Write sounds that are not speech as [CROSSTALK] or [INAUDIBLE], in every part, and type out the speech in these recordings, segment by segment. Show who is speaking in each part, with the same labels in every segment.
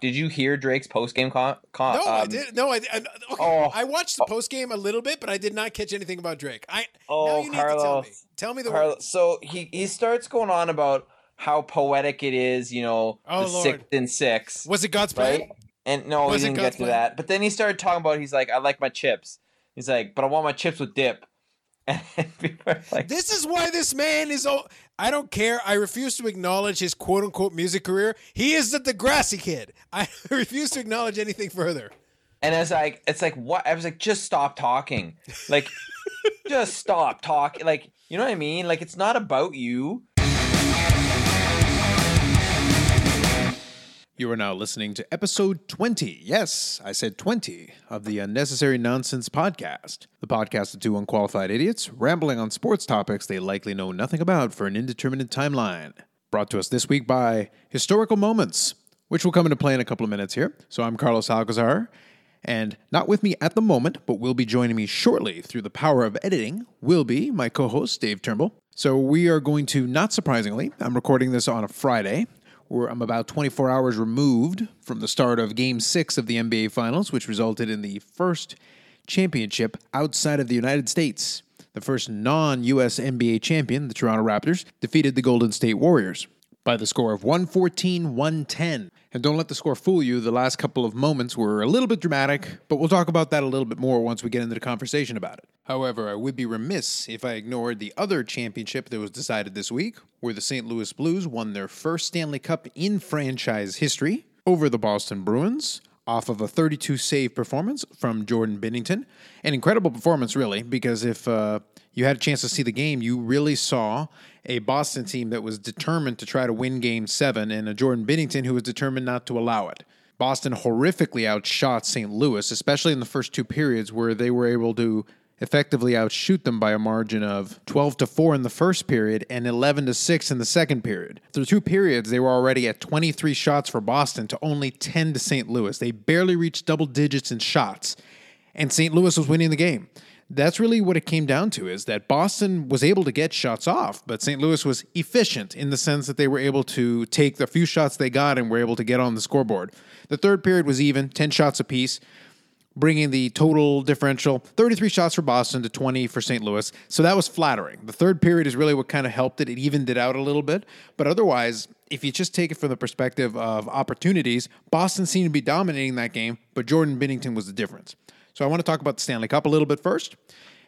Speaker 1: did you hear Drake's post game con? con
Speaker 2: No,
Speaker 1: um,
Speaker 2: I did. No, I, I okay.
Speaker 1: oh.
Speaker 2: I watched the post game a little bit, but I did not catch anything about Drake. I
Speaker 1: Oh,
Speaker 2: now you need to tell me.
Speaker 1: Carlos.
Speaker 2: Tell me the
Speaker 1: Carl-
Speaker 2: words.
Speaker 1: so he he starts going on about how poetic it is, you know,
Speaker 2: Oh,
Speaker 1: the
Speaker 2: Lord.
Speaker 1: sixth and six,
Speaker 2: Was it God's plan?
Speaker 1: And no,
Speaker 2: Was
Speaker 1: he didn't get
Speaker 2: God's
Speaker 1: to
Speaker 2: plan?
Speaker 1: that. But then he started talking about he's like, I like my chips. He's like, but I want my chips with dip. [LAUGHS] And like,
Speaker 2: This is why this man is. I don't care. I refuse to acknowledge his quote unquote music career. He is the Degrassi kid. [LAUGHS] I refuse to acknowledge anything further.
Speaker 1: and it's like, it's like what? I was like, just stop talking. Like, [LAUGHS] just stop talking. Like, you know what I mean? Like, it's not about you.
Speaker 3: You are now listening to episode 20. Yes, I said 20 of the Unnecessary Nonsense podcast. The podcast of two unqualified idiots rambling on sports topics they likely know nothing about for an indeterminate timeline. Brought to us this week by Historical Moments, which will come into play in a couple of minutes here. So I'm Carlos Alcazar, and not with me at the moment, but will be joining me shortly through the power of editing, will be my co host, Dave Turnbull. So we are going to, not surprisingly, I'm recording this on a Friday, where I'm about 24 hours removed from the start of Game 6 of the NBA Finals, which resulted in the first championship outside of the United States. The first non US NBA champion, the Toronto Raptors, defeated the Golden State Warriors by the score of 114 110. And don't let the score fool you, the last couple of moments were a little bit dramatic, but we'll talk about that a little bit more once we get into the conversation about it. However, I would be remiss if I ignored the other championship that was decided this week, where the St. Louis Blues won their first Stanley Cup in franchise history over the Boston Bruins off of a 32 save performance from Jordan Binnington. An incredible performance, really, because if uh, you had a chance to see the game, you really saw a Boston team that was determined to try to win game seven and a Jordan Binnington who was determined not to allow it. Boston horrifically outshot St. Louis, especially in the first two periods where they were able to effectively outshoot them by a margin of 12 to 4 in the first period and 11 to 6 in the second period. Through two periods, they were already at 23 shots for Boston to only 10 to St. Louis. They barely reached double digits in shots, and St. Louis was winning the game. That's really what it came down to is that Boston was able to get shots off, but St. Louis was efficient in the sense that they were able to take the few shots they got and were able to get on the scoreboard. The third period was even, 10 shots apiece bringing the total differential 33 shots for Boston to 20 for St. Louis. So that was flattering. The third period is really what kind of helped it. It evened it out a little bit. But otherwise, if you just take it from the perspective of opportunities, Boston seemed to be dominating that game, but Jordan Binnington was the difference. So I want to talk about the Stanley Cup a little bit first.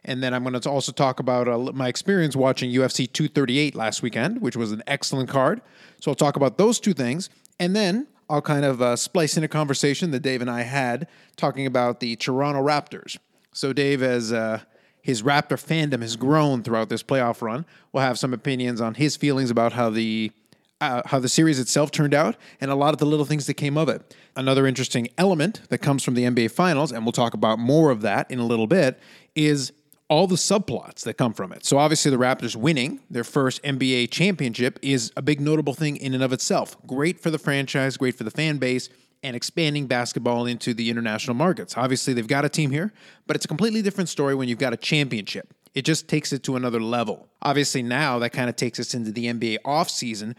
Speaker 3: And then I'm going to also talk about uh, my experience watching UFC 238 last weekend, which was an excellent card. So I'll talk about those two things. And then I'll kind of uh, splice in a conversation that Dave and I had talking about the Toronto Raptors. So Dave, as uh, his Raptor fandom has grown throughout this playoff run, we'll have some opinions on his feelings about how the uh, how the series itself turned out and a lot of the little things that came of it. Another interesting element that comes from the NBA Finals, and we'll talk about more of that in a little bit, is all the subplots that come from it. So obviously the Raptors winning their first NBA championship is a big notable thing in and of itself. Great for the franchise, great for the fan base, and expanding basketball into the international markets. Obviously they've got a team here, but it's a completely different story when you've got a championship. It just takes it to another level. Obviously now that kind of takes us into the NBA offseason,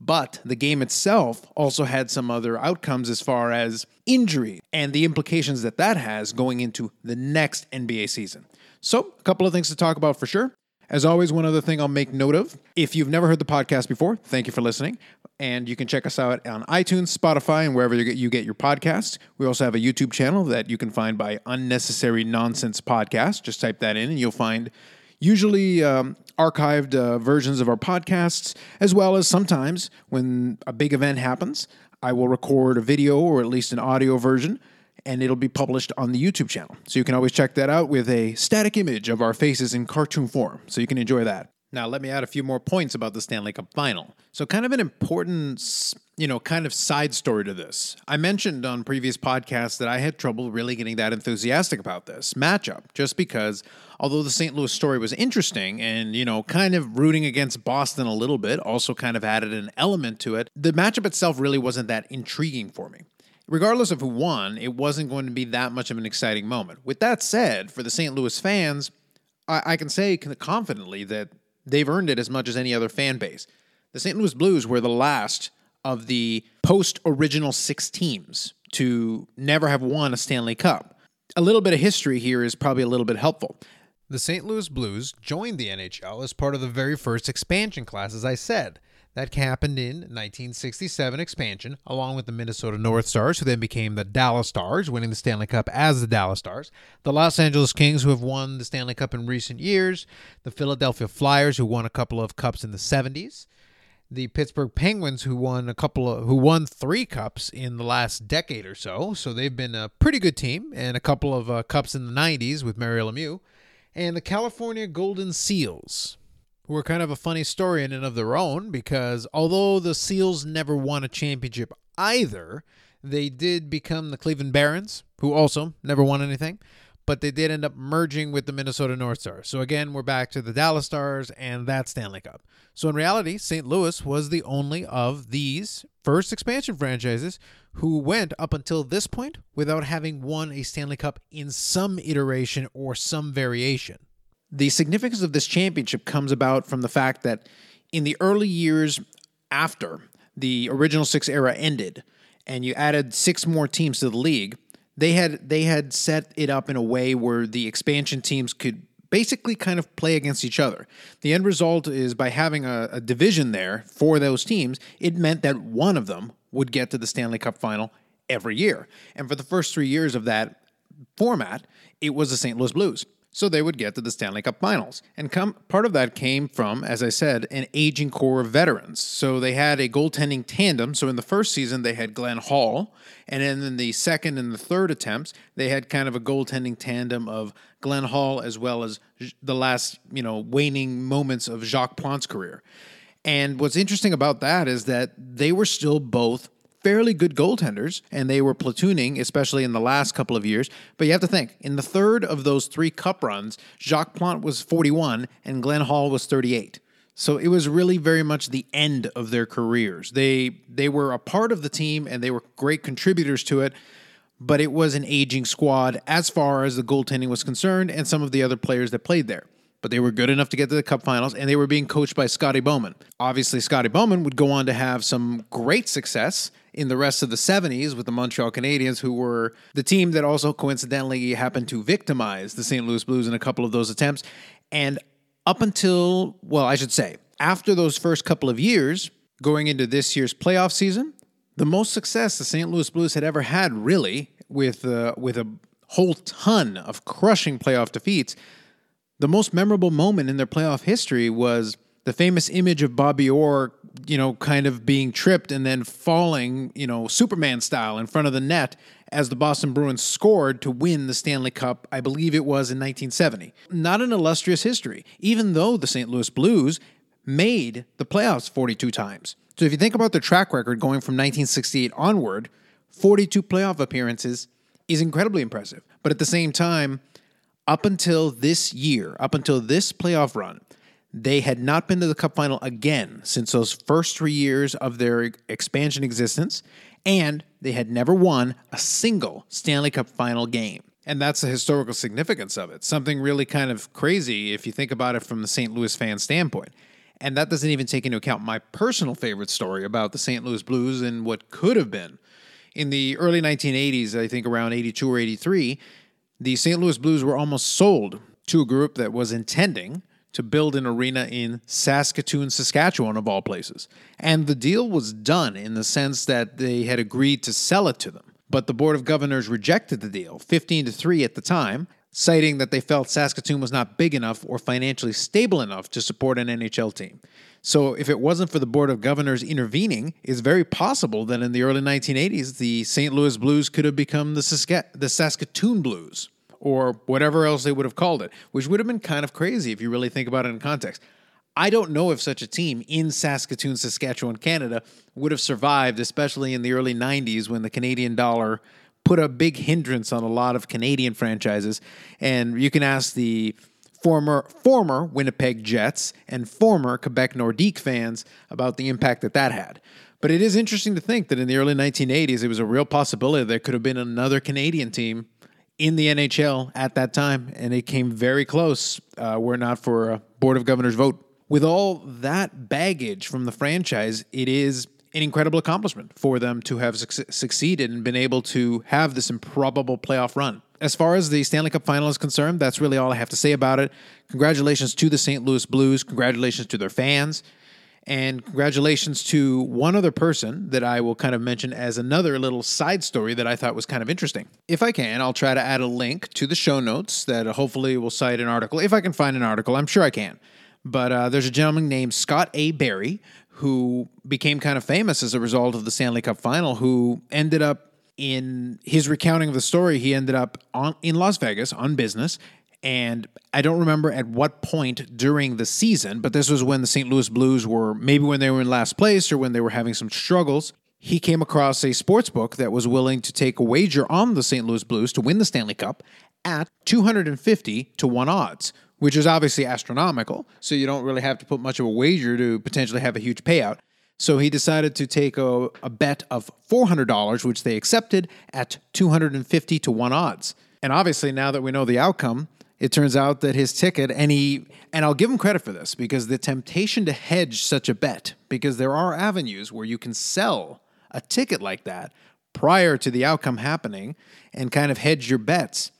Speaker 3: but the game itself also had some other outcomes as far as injury and the implications that that has going into the next NBA season. So, a couple of things to talk about for sure. As always, one other thing I'll make note of. If you've never heard the podcast before, thank you for listening. And you can check us out on iTunes, Spotify, and wherever you get, you get your podcasts. We also have a YouTube channel that you can find by Unnecessary Nonsense Podcast. Just type that in and you'll find usually um, archived uh, versions of our podcasts, as well as sometimes when a big event happens, I will record a video or at least an audio version and it'll be published on the YouTube channel. So you can always check that out with a static image of our faces in cartoon form. So you can enjoy that. Now, let me add a few more points about the Stanley Cup final. So, kind of an important, you know, kind of side story to this. I mentioned on previous podcasts that I had trouble really getting that enthusiastic about this matchup, just because although the St. Louis story was interesting and, you know, kind of rooting against Boston a little bit, also kind of added an element to it, the matchup itself really wasn't that intriguing for me regardless of who won, it wasn't going to be that much of an exciting moment. With that said, for the St. Louis fans, I, I, can say confidently that they've earned it as much as any other fan base. The St. Louis Blues were the last of the post original six teams to never have won a Stanley Cup. A little bit of history here is probably a little bit helpful.
Speaker 4: The St. Louis Blues joined the NHL as part of the very first expansion class, as I said. That happened in 1967 expansion, along with the Minnesota North Stars, who then became the Dallas Stars, winning the Stanley Cup as the Dallas Stars, the Los Angeles Kings, who have won the Stanley Cup in recent years, the Philadelphia Flyers, who won a couple of cups in the 70s, the Pittsburgh Penguins, who won a couple of, who won three cups in the last decade or so. So they've been a pretty good team, and a couple of uh, cups in the 90s with Mario Lemieux. And the California Golden Seals, who are kind of a funny story in and of their own because although the Seals never won a championship either, they did become the Cleveland Barons, who also never won anything, but they did end up merging with the Minnesota North Stars. So again, we're back to the Dallas Stars and that Stanley Cup. So in reality, St. Louis was the only of these first expansion franchises who went up until this point without having won a Stanley Cup in some iteration or some variation.
Speaker 3: The significance of this championship comes about from the fact that in the early years after the original six era ended and you added six more teams to the league, they had they had set it up in a way where the expansion teams could basically kind of play against each other. The end result is by having a, a, division there for those teams, it meant that one of them would get to the Stanley Cup final every year. And for the first three years of that format, it was the St. Louis Blues so they would get to the Stanley Cup Finals. And come, part of that came from, as I said, an aging core of veterans. So they had a goaltending tandem. So in the first season, they had Glenn Hall, and then in the second and the third attempts, they had kind of a goaltending tandem of Glenn Hall as well as the last, you know, waning moments of Jacques Plante's career. And what's interesting about that is that they were still both fairly good goaltenders, and they were platooning, especially in the last couple of years. But you have to think, in the third of those three cup runs, Jacques Plante was 41 and Glenn Hall was 38. So it was really very much the end of their careers. They they were a part of the team and they were great contributors to it, but it was an aging squad as far as the goaltending was concerned and some of the other players that played there but they were good enough to get to the Cup Finals, and they were being coached by Scotty Bowman. Obviously, Scotty Bowman would go on to have some great success in the rest of the 70s with the Montreal Canadiens, who were the team that also coincidentally happened to victimize the St. Louis Blues in a couple of those attempts. And up until, well, I should say, after those first couple of years, going into this year's playoff season, the most success the St. Louis Blues had ever had, really, with uh, with a whole ton of crushing playoff defeats. The most memorable moment in their playoff history was the famous image of Bobby Orr, you know, kind of being tripped and then falling, you know, Superman style in front of the net as the Boston Bruins scored to win the Stanley Cup, I believe it was in 1970. Not an illustrious history, even though the St. Louis Blues made the playoffs 42 times. So if you think about their track record going from 1968 onward, 42 playoff appearances is incredibly impressive. But at the same time, up until this year, up until this playoff run, they had not been to the Cup final again since those first three years of their expansion existence, and they had never won a single Stanley Cup final game. And that's the historical significance of it. Something really kind of crazy if you think about it from the St. Louis fan standpoint. And that doesn't even take into account my personal favorite story about the St. Louis Blues and what could have been. In the early 1980s, I think around 82 or 83, the St. Louis Blues were almost sold to a group that was intending to build an arena in Saskatoon, Saskatchewan, of all places. And the deal was done in the sense that they had agreed to sell it to them. But the Board of Governors rejected the deal, 15 to 3 at the time, citing that they felt Saskatoon was not big enough or financially stable enough to support an NHL team. So, if it wasn't for the Board of Governors intervening, it's very possible that in the early 1980s, the St. Louis Blues could have become the, Sask- the Saskatoon Blues or whatever else they would have called it, which would have been kind of crazy if you really think about it in context. I don't know if such a team in Saskatoon, Saskatchewan, Canada would have survived, especially in the early 90s when the Canadian dollar put a big hindrance on a lot of Canadian franchises. And you can ask the former former Winnipeg Jets and former Quebec Nordique fans about the impact that that had. But it is interesting to think that in the early 1980s, it was a real possibility there could have been another Canadian team in the NHL at that time, and it came very close, uh, were not for a Board of Governors vote. With all that baggage from the franchise, it is an incredible accomplishment for them to have suc- succeeded and been able to have this improbable playoff run. As far as the Stanley Cup final is concerned, that's really all I have to say about it. Congratulations to the St. Louis Blues. Congratulations to their fans. And congratulations to one other person that I will kind of mention as another little side story that I thought was kind of interesting. If I can, I'll try to add a link to the show notes that hopefully will cite an article. If I can find an article, I'm sure I can. But uh, there's a gentleman named Scott A. Barry who became kind of famous as a result of the Stanley Cup final, who ended up in his recounting of the story, he ended up on in Las Vegas on business. And I don't remember at what point during the season, but this was when the St. Louis Blues were maybe when they were in last place or when they were having some struggles. He came across a sports book that was willing to take a wager on the St. Louis Blues to win the Stanley Cup at 250 to 1 odds, which is obviously astronomical. So you don't really have to put much of a wager to potentially have a huge payout. So he decided to take a, a bet of $400, which they accepted at 250 to 1 odds. And obviously, now that we know the outcome, it turns out that his ticket, and he, and I'll give him credit for this because the temptation to hedge such a bet, because there are avenues where you can sell a ticket like that prior to the outcome happening and kind of hedge your bets.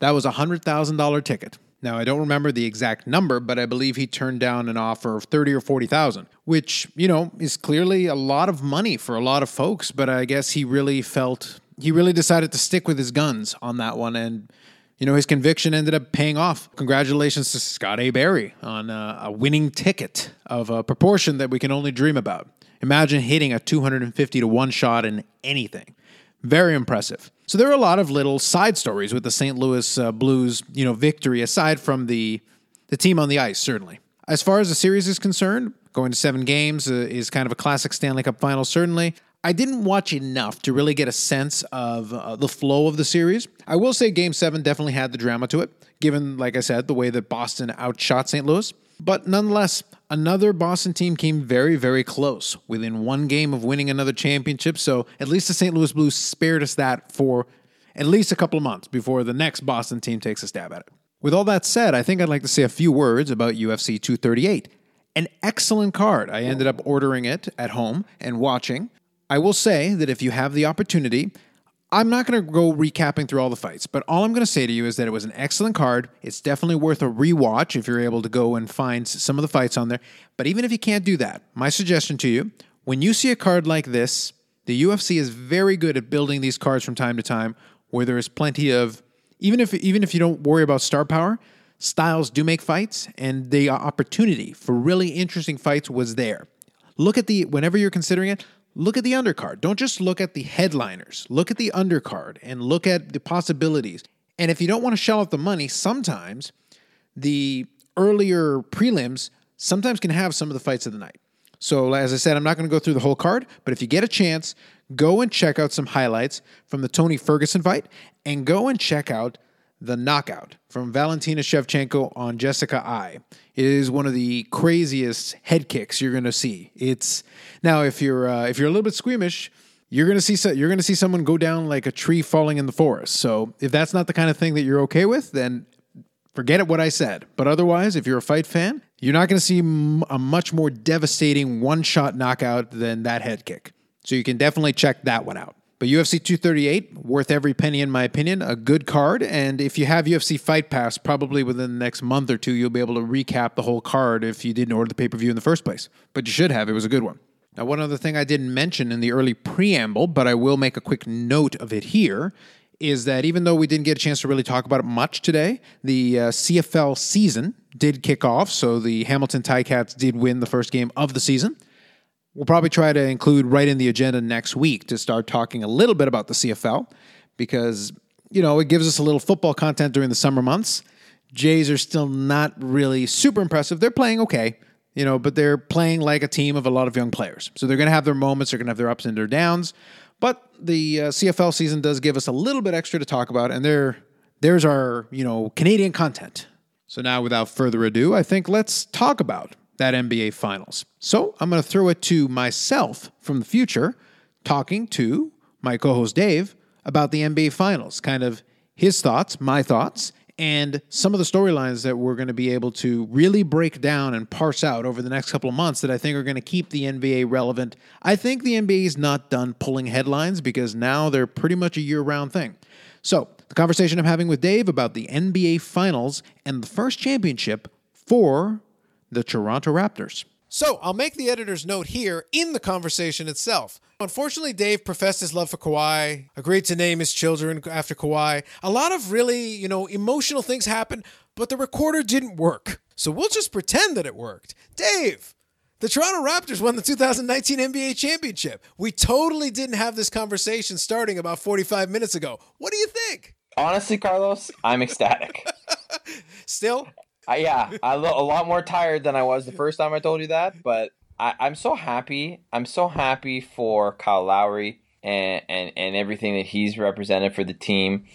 Speaker 3: That was a $100,000 ticket. Now, I don't remember the exact number, but I believe he turned down an offer of 30 or 40,000, which, you know, is clearly a lot of money for a lot of folks, but I guess he really felt he really decided to stick with his guns on that one and you know, his conviction ended up paying off. Congratulations to Scott A. Barry on a, a winning ticket of a proportion that we can only dream about. Imagine hitting a 250 to 1 shot in anything. Very impressive. So there are a lot of little side stories with the St. Louis uh, Blues, you know, victory aside from the the team on the ice certainly. As far as the series is concerned, going to 7 games uh, is kind of a classic Stanley Cup final certainly. I didn't watch enough to really get a sense of uh, the flow of the series. I will say Game 7 definitely had the drama to it, given, like I said, the way that Boston outshot St. Louis. But nonetheless, another Boston team came very, very close within one game of winning another championship. So at least the St. Louis Blues spared us that for at least a couple of months before the next Boston team takes a stab at it. With all that said, I think I'd like to say a few words about UFC 238. An excellent card. I ended up ordering it at home and watching. I will say that if you have the opportunity, I'm not going to go recapping through all the fights, but all I'm going to say to you is that it was an excellent card. It's definitely worth a rewatch if you're able to go and find some of the fights on there. But even if you can't do that, my suggestion to you when you see a card like this, the UFC is very good at building these cards from time to time where there is plenty of even if even if you don't worry about star power, styles do make fights and the opportunity for really interesting fights was there. Look at the whenever you're considering it, look at the undercard. Don't just look at the headliners. Look at the undercard and look at the possibilities. And if you don't want to shell out the money, sometimes the earlier prelims sometimes can have some of the fights of the night. So, as I said, I'm not going to go through the whole card, but if you get a chance, go and check out some highlights from the Tony Ferguson fight and go and check out the knockout from Valentina Shevchenko on Jessica Eye. It is one of the craziest head kicks you're going to see. It's now if you're uh, if you're a little bit squeamish, you're going to see you're going to see someone go down like a tree falling in the forest. So if that's not the kind of thing that you're okay with, then forget it what I said. But otherwise, if you're a fight fan, you're not going to see a much more devastating one-shot knockout than that head kick. So you can definitely check that one out. But UFC 238, worth every penny in my opinion, a good card. And if you have UFC Fight Pass, probably within the next month or two, you'll be able to recap the whole card if you didn't order the pay per view in the first place. But you should have, it was a good one. Now, one other thing I didn't mention in the early preamble, but I will make a quick note of it here, is that even though we didn't get a chance to really talk about it much today, the uh, CFL season did kick off. So the Hamilton Ticats did win the first game of the season. We'll probably try to include right in the agenda next week to start talking a little bit about the CFL because, you know, it gives us a little football content during the summer months. Jays are still not really super impressive. They're playing okay, you know, but they're playing like a team of a lot of young players. So they're going to have their moments, they're going to have their ups and their downs. But the uh, CFL season does give us a little bit extra to talk about, and there, there's our, you know, Canadian content. So now, without further ado, I think let's talk about that NBA Finals. So I'm going to throw it to myself from the future, talking to my co host Dave about the NBA Finals, kind of his thoughts, my thoughts,
Speaker 5: and some of the storylines that we're going to be able to really break down and parse out over the next couple of months that I think are going to keep the NBA relevant. I think the NBA is not done pulling headlines because now they're pretty much a year round thing. So, the conversation I'm having with Dave about the NBA Finals and the first championship for the Toronto Raptors.
Speaker 3: So I'll make the editor's note here in the conversation itself. Unfortunately, Dave professed his love for Kawhi, agreed to name his children after Kawhi. A lot of really, you know, emotional things happened, but the recorder didn't work. So we'll just pretend that it worked. Dave, the Toronto Raptors won the 2019 NBA championship. We totally didn't have this conversation starting about 45 minutes ago. What do you think?
Speaker 1: Honestly, Carlos, I'm ecstatic. [LAUGHS]
Speaker 3: Still?
Speaker 1: I, yeah, I look a lot more tired than I was the first time I told you that, but I, I'm so happy. I'm so happy for Kyle Lowry and, and, and everything that he's represented for the team.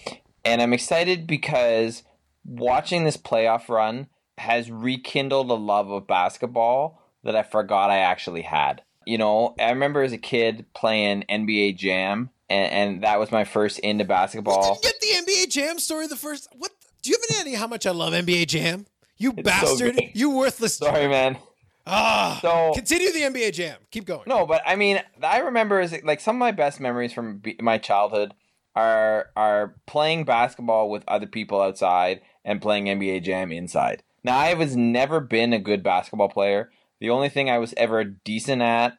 Speaker 1: And I'm excited because watching this playoff run has rekindled a love of basketball that I forgot I actually had. You know, I remember as a kid playing NBA Jam, and, and that was my first into basketball.
Speaker 3: You didn't get the NBA Jam story the first. What? Do you have any idea how much I love NBA Jam? You
Speaker 1: It's
Speaker 3: bastard!
Speaker 1: good.
Speaker 3: you worthless.
Speaker 1: Sorry, man.
Speaker 3: Ah.
Speaker 1: So
Speaker 3: Continue the NBA Jam. Keep going.
Speaker 1: No, but I mean, I remember is like some of my best memories from my childhood are are playing basketball with other people outside and playing NBA Jam inside. Now, I was never been a good basketball player. The only thing I was ever decent at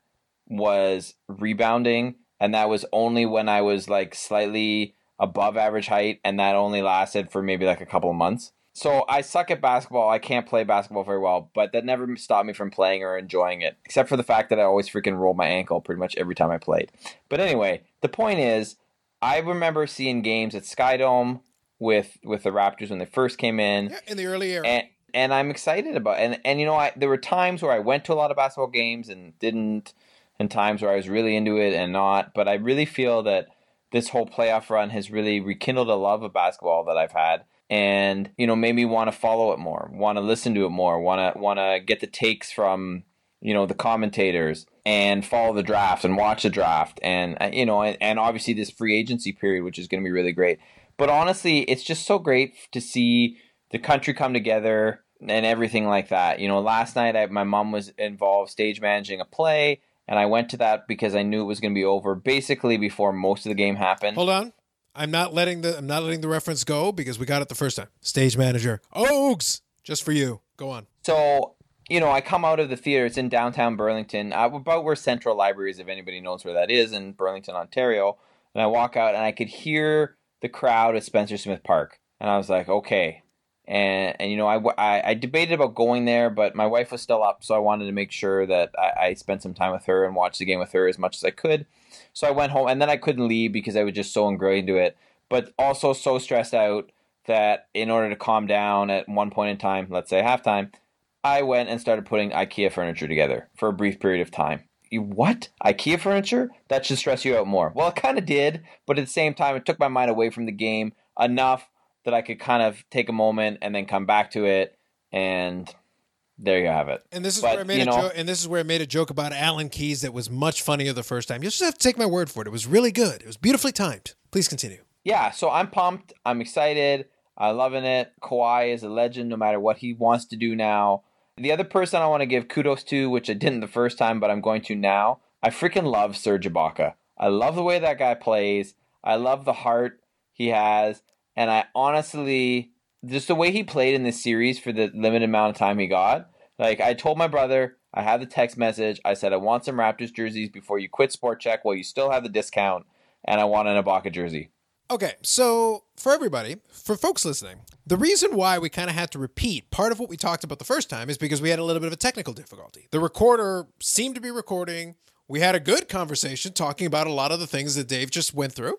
Speaker 1: was rebounding, and that was only when I was like slightly above average height, and that only lasted for maybe like a couple of months. So I suck at basketball. I can't play basketball very well, but that never stopped me from playing or enjoying it, except for the fact that I always freaking rolled my ankle pretty much every time I played. But anyway, the point is, I remember seeing games at Skydome with with the Raptors when they first came in
Speaker 3: Yeah, in the early era.
Speaker 1: and and I'm excited about and and you know I there were times where I went to a lot of basketball games and didn't and times where I was really into it and not but I really feel that this whole playoff run has really rekindled a love of basketball that I've had and you know maybe want to follow it more want to listen to it more want to want to get the takes from you know the commentators and follow the draft and watch the draft and uh, you know and, and obviously this free agency period which is going to be really great. But honestly it's just so great to see the country come together and everything like that. You know last night I, my mom was involved stage managing a play and i went to that because i knew it was going to be over basically before most of the game happened.
Speaker 3: Hold on. I'm not letting the I'm not letting the reference go because we got it the first time. Stage manager. Oaks. Just for you. Go on.
Speaker 1: So, you know, I come out of the theater. It's in downtown Burlington, about where Central Library is, if anybody knows where that is, in Burlington, Ontario. And I walk out and I could hear the crowd at Spencer Smith Park. And I was like, okay. And, and you know, I I debated about going there, but my wife was still up, so I wanted to make sure that I, I spent some time with her and watched the game with her as much as I could. So I went home, and then I couldn't leave because I was just so ingrained into it, but also so stressed out that in order to calm down at one point in time, let's say halftime, I went and started putting IKEA furniture together for a brief period of time. You what? IKEA furniture? That should stress you out more. Well, it kind of did, but at the same time, it took my mind away from the game enough that I could kind of take a moment and then come back to it, and there you have it.
Speaker 3: And this is
Speaker 1: But,
Speaker 3: where I made a
Speaker 1: know-
Speaker 3: joke. And this is where I made a joke about Alan Keys that was much funnier the first time. You just have to take my word for it. It was really good. It was beautifully timed. Please continue.
Speaker 1: yeah, so I'm pumped. I'm excited. I'm loving it. Kawhi is a legend no matter what he wants to do now. The other person I want to give kudos to, which I didn't the first time, but I'm going to now, I freaking love Serge Ibaka. I love the way that guy plays. I love the heart he has. And I honestly, just the way he played in this series for the limited amount of time he got, like I told my brother, I had the text message. I said, I want some Raptors jerseys before you quit Sport Chek while you still have the discount. And I want an Ibaka jersey.
Speaker 3: Okay, so for everybody, for folks listening, the reason why we kind of had to repeat part of what we talked about the first time is because we had a little bit of a technical difficulty. The recorder seemed to be recording. We had a good conversation talking about a lot of the things that Dave just went through.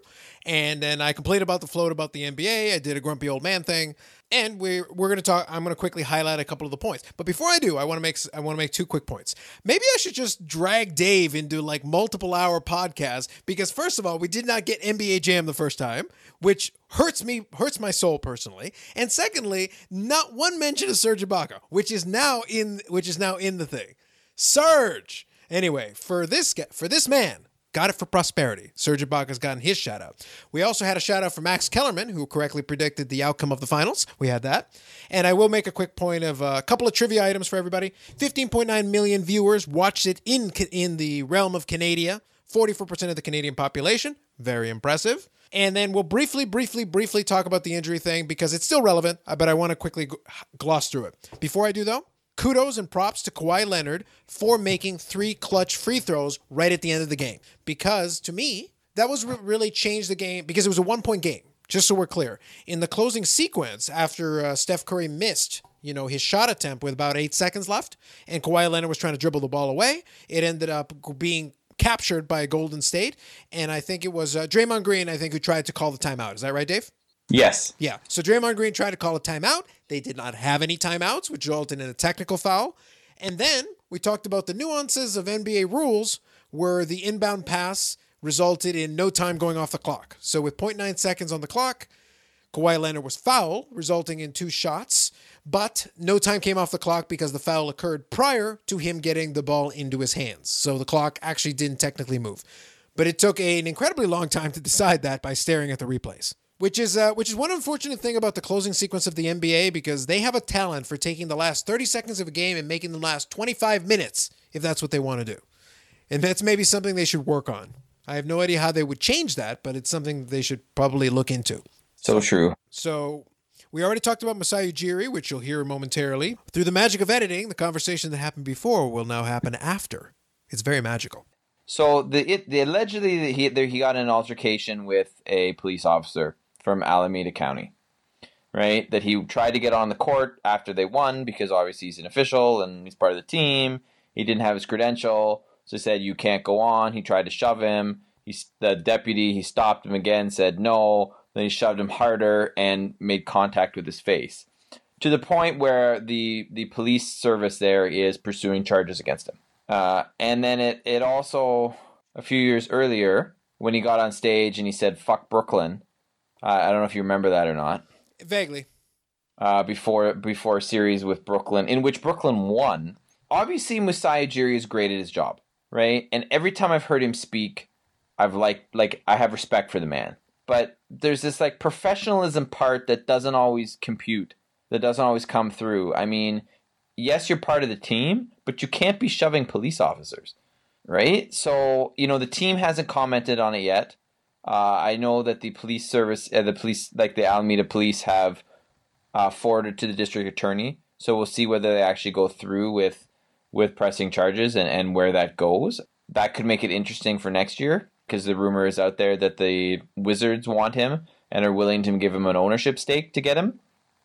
Speaker 3: And then I complained about the float about the NBA. I did a grumpy old man thing. And we're, we're going to talk. I'm going to quickly highlight a couple of the points. But before I do, I want to make I want to make two quick points. Maybe I should just drag Dave into like multiple hour podcast because first of all, we did not get NBA Jam the first time, which hurts me hurts my soul personally. And secondly, not one mention of Serge Ibaka, which is now in which is now in the thing. Serge. Anyway, for this for this man, got it for prosperity. Serge Ibaka's gotten his shout out. We also had a shout out for Max Kellerman, who correctly predicted the outcome of the finals. We had that. And I will make a quick point of a couple of trivia items for everybody. 15.9 million viewers watched it in, in the realm of Canada. 44% of the Canadian population. Very impressive. And then we'll briefly, briefly, briefly talk about the injury thing because it's still relevant, uh, but I want to quickly gloss through it. Before I do, though, kudos and props to Kawhi Leonard for making three clutch free throws right at the end of the game. Because to me, that was really changed the game because it was a one point game, just so we're clear. In the closing sequence, after uh, Steph Curry missed you know, his shot attempt with about eight seconds left, and Kawhi Leonard was trying to dribble the ball away. It ended up being captured by Golden State, and I think it was uh, Draymond Green, I think, who tried to call the timeout. Is that right, Dave?
Speaker 1: Yes.
Speaker 3: Yeah. So Draymond Green tried to call a timeout. They did not have any timeouts, which resulted in a technical foul. And then we talked about the nuances of NBA rules where the inbound pass resulted in no time going off the clock. So with 0.9 seconds on the clock, Kawhi Leonard was foul, resulting in two shots, but no time came off the clock because the foul occurred prior to him getting the ball into his hands. So the clock actually didn't technically move. But it took an incredibly long time to decide that by staring at the replays which is uh, which is one unfortunate thing about the closing sequence of the NBA because they have a talent for taking the last 30 seconds of a game and making them last 25 minutes if that's what they want to do. And that's maybe something they should work on. I have no idea how they would change that, but it's something they should probably look into.
Speaker 1: So true.
Speaker 3: So we already talked about Masai Ujiri, which you'll hear momentarily. Through the magic of editing, the conversation that happened before will now happen after. It's very magical.
Speaker 1: So the it the allegedly he there, he got in an altercation with a police officer from Alameda County, right? That he tried to get on the court after they won because obviously he's an official and he's part of the team. He didn't have his credential, so he said you can't go on. He tried to shove him. He's the deputy. He stopped him again, said no. Then he shoved him harder and made contact with his face, to the point where the the police service there is pursuing charges against him. Uh, and then it it also a few years earlier when he got on stage and he said "fuck Brooklyn," Uh, I don't know if you remember that or not.
Speaker 3: Vaguely.
Speaker 1: Uh, before before a series with Brooklyn, in which Brooklyn won. Obviously, Masai Ujiri is great at his job, right? And every time I've heard him speak, I've like like I have respect for the man. But there's this like professionalism part that doesn't always compute, that doesn't always come through. I mean, yes, you're part of the team, but you can't be shoving police officers, right? So you know the team hasn't commented on it yet. Uh, I know that the police service, uh, the police, like the Alameda police, have uh, forwarded to the district attorney. So we'll see whether they actually go through with with pressing charges and, and where that goes. That could make it interesting for next year because the rumor is out there that the Wizards want him and are willing to give him an ownership stake to get him.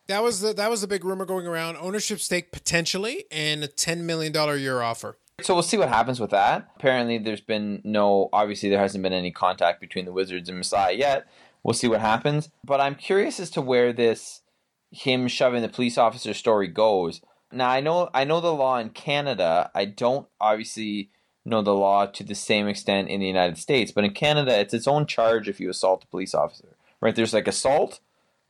Speaker 3: That was the that was the big rumor going around. Ownership stake potentially and a ten million dollar year offer.
Speaker 1: So we'll see what happens with that. Apparently, there's been no, obviously, there hasn't been any contact between the Wizards and Masai yet. We'll see what happens. But I'm curious as to where this him shoving the police officer story goes. Now I know I know the law in Canada. I don't obviously know the law to the same extent in the United States, but in Canada it's its own charge if you assault a police officer. Right? There's like assault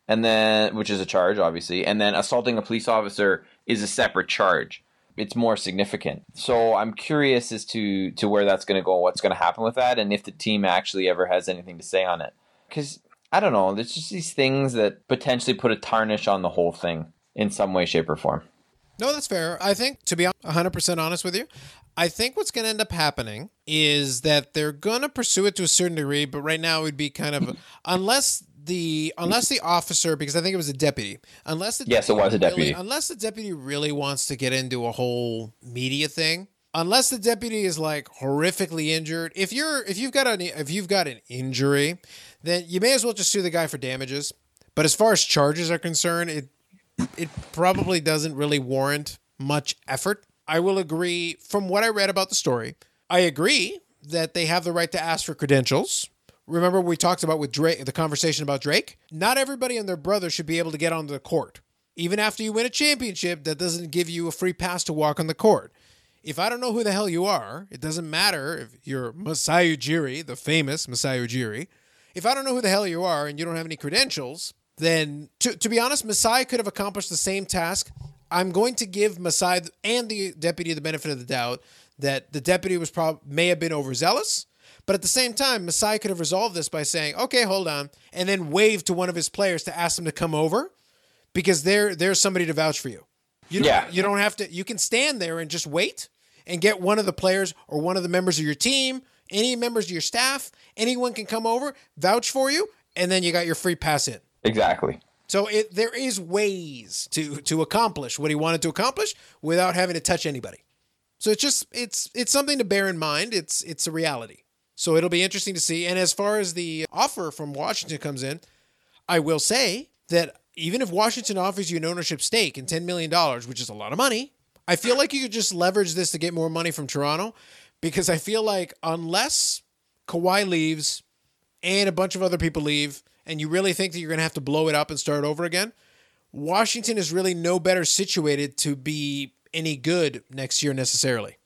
Speaker 1: and then which is a charge obviously, and then assaulting a police officer is a separate charge it's more significant. So I'm curious as to to where that's going to go, what's going to happen with that, and if the team actually ever has anything to say on it. Because I don't know, there's just these things that potentially put a tarnish on the whole thing in some way, shape, or form.
Speaker 3: No, that's fair. I think, to be 100% honest with you, I think what's going to end up happening is that they're going to pursue it to a certain degree, but right now it would be kind of, unless the unless the officer because I think it was a deputy unless the
Speaker 1: yes it was a deputy.
Speaker 3: really, unless the deputy really wants to get into a whole media thing unless the deputy is like horrifically injured if you're if you've got an if you've got an injury then you may as well just sue the guy for damages. But as far as charges are concerned it it probably doesn't really warrant much effort. I will agree from what I read about the story I agree that they have the right to ask for credentials Remember we talked about with Drake the conversation about Drake? Not everybody and their brother should be able to get onto the court. Even after you win a championship, that doesn't give you a free pass to walk on the court. If I don't know who the hell you are, it doesn't matter if you're Masai Ujiri, the famous Masai Ujiri. If I don't know who the hell you are and you don't have any credentials, then to, to be honest, Masai could have accomplished the same task. I'm going to give Masai and the deputy the benefit of the doubt that the deputy was prob- may have been overzealous But at the same time, Masai could have resolved this by saying, "Okay, hold on," and then wave to one of his players to ask them to come over because there there's somebody to vouch for you. You don't,
Speaker 1: Yeah.
Speaker 3: you don't have to. You can stand there and just wait and get one of the players or one of the members of your team, any members of your staff, anyone can come over, vouch for you, and then you got your free pass in.
Speaker 1: Exactly.
Speaker 3: So it there is ways to to accomplish what he wanted to accomplish without having to touch anybody. So it's just it's it's something to bear in mind. It's it's a reality. So it'll be interesting to see. And as far as the offer from Washington comes in, I will say that even if Washington offers you an ownership stake in $10 million, which is a lot of money, I feel like you could just leverage this to get more money from Toronto because I feel like unless Kawhi leaves and a bunch of other people leave, and you really think that you're going to have to blow it up and start over again, Washington is really no better situated to be any good next year necessarily.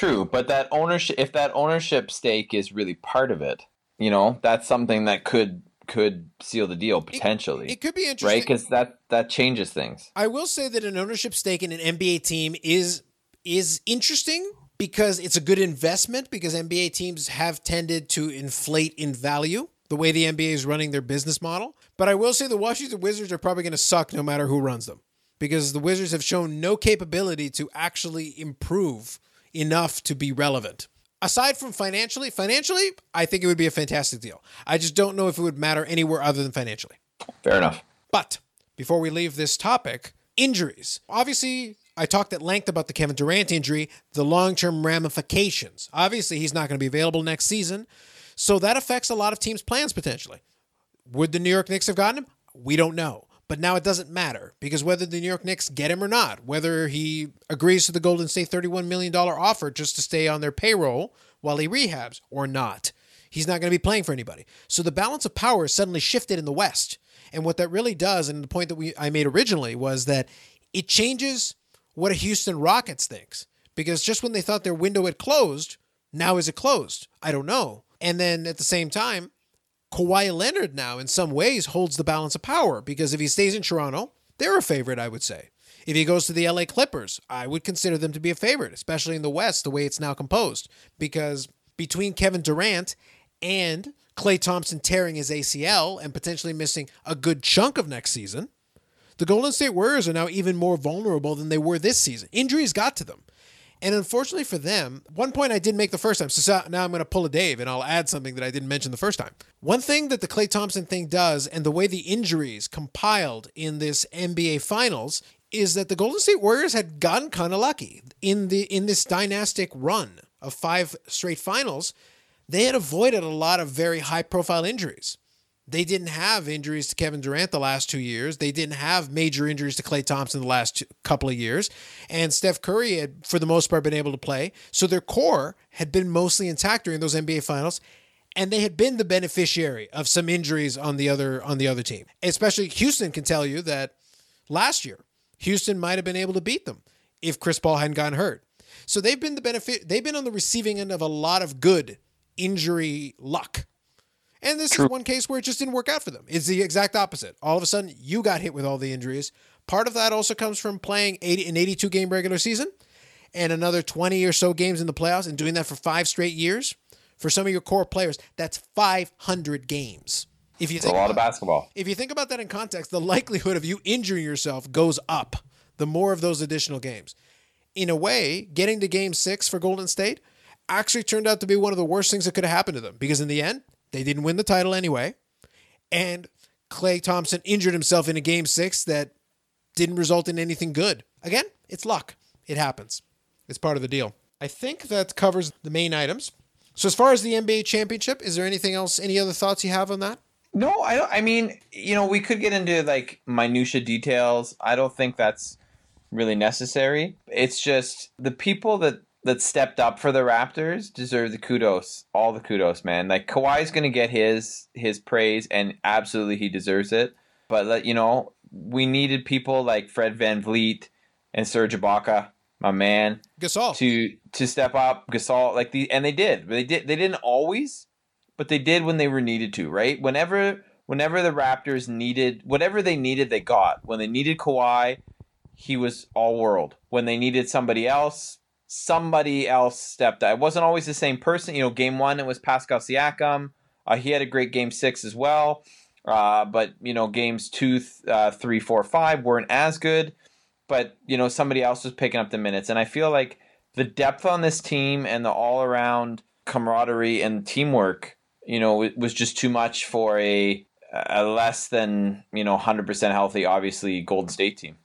Speaker 1: True, but that ownership if that ownership stake is really part of it, you know, that's something that could could seal the deal potentially.
Speaker 3: It could be interesting.
Speaker 1: right? Cuz that that changes things.
Speaker 3: I will say that an ownership stake in an NBA team is is interesting because it's a good investment because NBA teams have tended to inflate in value the way the NBA is running their business model. But I will say the Washington Wizards are probably going to suck no matter who runs them because the Wizards have shown no capability to actually improve enough to be relevant. Aside from financially, financially, I think it would be a fantastic deal. I just don't know if it would matter anywhere other than financially.
Speaker 1: Fair enough.
Speaker 3: But before we leave this topic, injuries. Obviously, I talked at length about the Kevin Durant injury, the long term ramifications. Obviously, he's not going to be available next season. So that affects a lot of teams' plans potentially. Would the New York Knicks have gotten him? We don't know. But now it doesn't matter because whether the New York Knicks get him or not, whether he agrees to the Golden State $31 million offer just to stay on their payroll while he rehabs or not, he's not going to be playing for anybody. So the balance of power is suddenly shifted in the West. And what that really does, and the point that we I made originally was that it changes what a Houston Rockets thinks. Because just when they thought their window had closed, now is it closed? I don't know. And then at the same time, Kawhi Leonard now, in some ways, holds the balance of power because if he stays in Toronto, they're a favorite, I would say. If he goes to the LA Clippers, I would consider them to be a favorite, especially in the West, the way it's now composed. Because between Kevin Durant and Klay Thompson tearing his ACL and potentially missing a good chunk of next season, the Golden State Warriors are now even more vulnerable than they were this season. Injuries got to them. And unfortunately for them, one point I didn't make the first time. So now I'm going to pull a Dave and I'll add something that I didn't mention the first time. One thing that the Klay Thompson thing does, and the way the injuries compiled in this NBA Finals, is that the Golden State Warriors had gotten kind of lucky in the in this dynastic run of five straight finals. They had avoided a lot of very high profile injuries. They didn't have injuries to Kevin Durant the last two years. They didn't have major injuries to Klay Thompson the last two, couple of years. And Steph Curry had, for the most part, been able to play. So their core had been mostly intact during those NBA finals. And they had been the beneficiary of some injuries on the other on the other team. Especially Houston can tell you that last year, Houston might have been able to beat them if Chris Paul hadn't gotten hurt. So they've been the benefit they've been on the receiving end of a lot of good injury luck. And this is one case where it just didn't work out for them. It's the exact opposite. All of a sudden, you got hit with all the injuries. Part of that also comes from playing 80, an 82 game regular season and another 20 or so games in the playoffs and doing that for five straight years. For some of your core players, that's 500 games. If you
Speaker 1: It's a lot
Speaker 3: about-
Speaker 1: of basketball.
Speaker 3: if you think about that in context, the [LAUGHS] likelihood of you injuring yourself goes up the more of those additional games. In a way, getting to game six for Golden State actually turned out to be one of the worst things that could have happened to them because in the end, they didn't win the title anyway. And Klay Thompson injured himself in a game six that didn't result in anything good. Again, it's luck. It happens. It's part of the deal. I think that covers the main items. So as far as the NBA championship, is there anything else, any other thoughts you have on that?
Speaker 1: No, I don't. I mean, you know, we could get into like minutia details. I don't think that's really necessary. It's just the people that that stepped up for the Raptors deserve the kudos, all the kudos, man. Like Kawhi's going to get his his praise, and absolutely he deserves it. But let you know, we needed people like Fred VanVleet and Serge Ibaka, my man,
Speaker 3: Gasol.
Speaker 1: to to step up. Gasol, like the and they did. They did. They didn't always, but they did when they were needed to. Right. Whenever whenever the Raptors needed whatever they needed, they got. When they needed Kawhi, he was all world. When they needed somebody else, somebody else stepped up. It wasn't always the same person. You know, game one it was Pascal Siakam. Uh, he had a great game six as well. Uh, but you know, games two, th- uh, three, four, five weren't as good. But you know, somebody else was picking up the minutes, and I feel like the depth on this team and the all-around camaraderie and teamwork, you know, it was just too much for a, a less than you know 100% healthy, obviously Golden State team.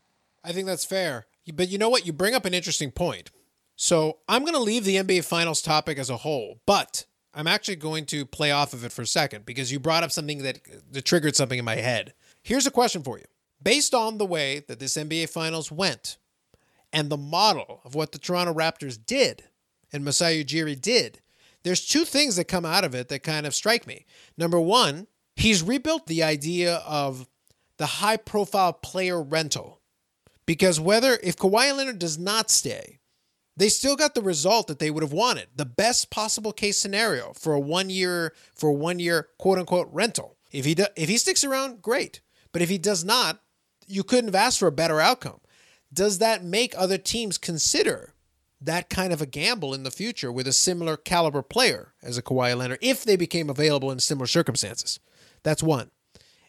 Speaker 3: I think that's fair. But you know what? You bring up an interesting point. So I'm going to leave the NBA Finals topic as a whole, but I'm actually going to play off of it for a second because you brought up something that, that triggered something in my head. Here's a question for you. Based on the way that this NBA Finals went and the model of what the Toronto Raptors did and Masai Ujiri did, there's two things that come out of it that kind of strike me. Number one, he's rebuilt the idea of the high profile player rental. Because whether, if Kawhi Leonard does not stay, they still got the result that they would have wanted. The best possible case scenario for a one year for one year quote unquote rental. If he do, if he sticks around, great. But if he does not, you couldn't have asked for a better outcome. Does that make other teams consider that kind of a gamble in the future with a similar caliber player as a Kawhi Leonard if they became available in similar circumstances? That's one.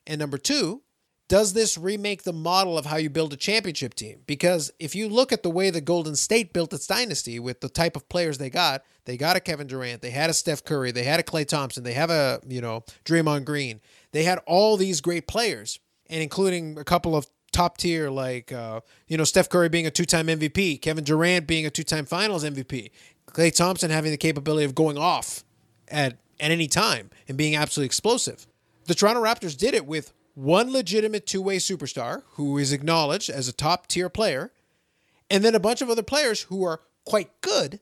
Speaker 3: And number two, does this remake the model of how you build a championship team? Because if you look at the way the Golden State built its dynasty with the type of players they got, they got a Kevin Durant, they had a Steph Curry, they had a Klay Thompson, they have a, you know, Draymond Green. They had all these great players, and including a couple of top tier like uh, you know, Steph Curry being a two-time MVP, Kevin Durant being a two-time finals MVP, Klay Thompson having the capability of going off at at any time and being absolutely explosive. The Toronto Raptors did it with one legitimate two way superstar who is acknowledged as a top tier player, and then a bunch of other players who are quite good,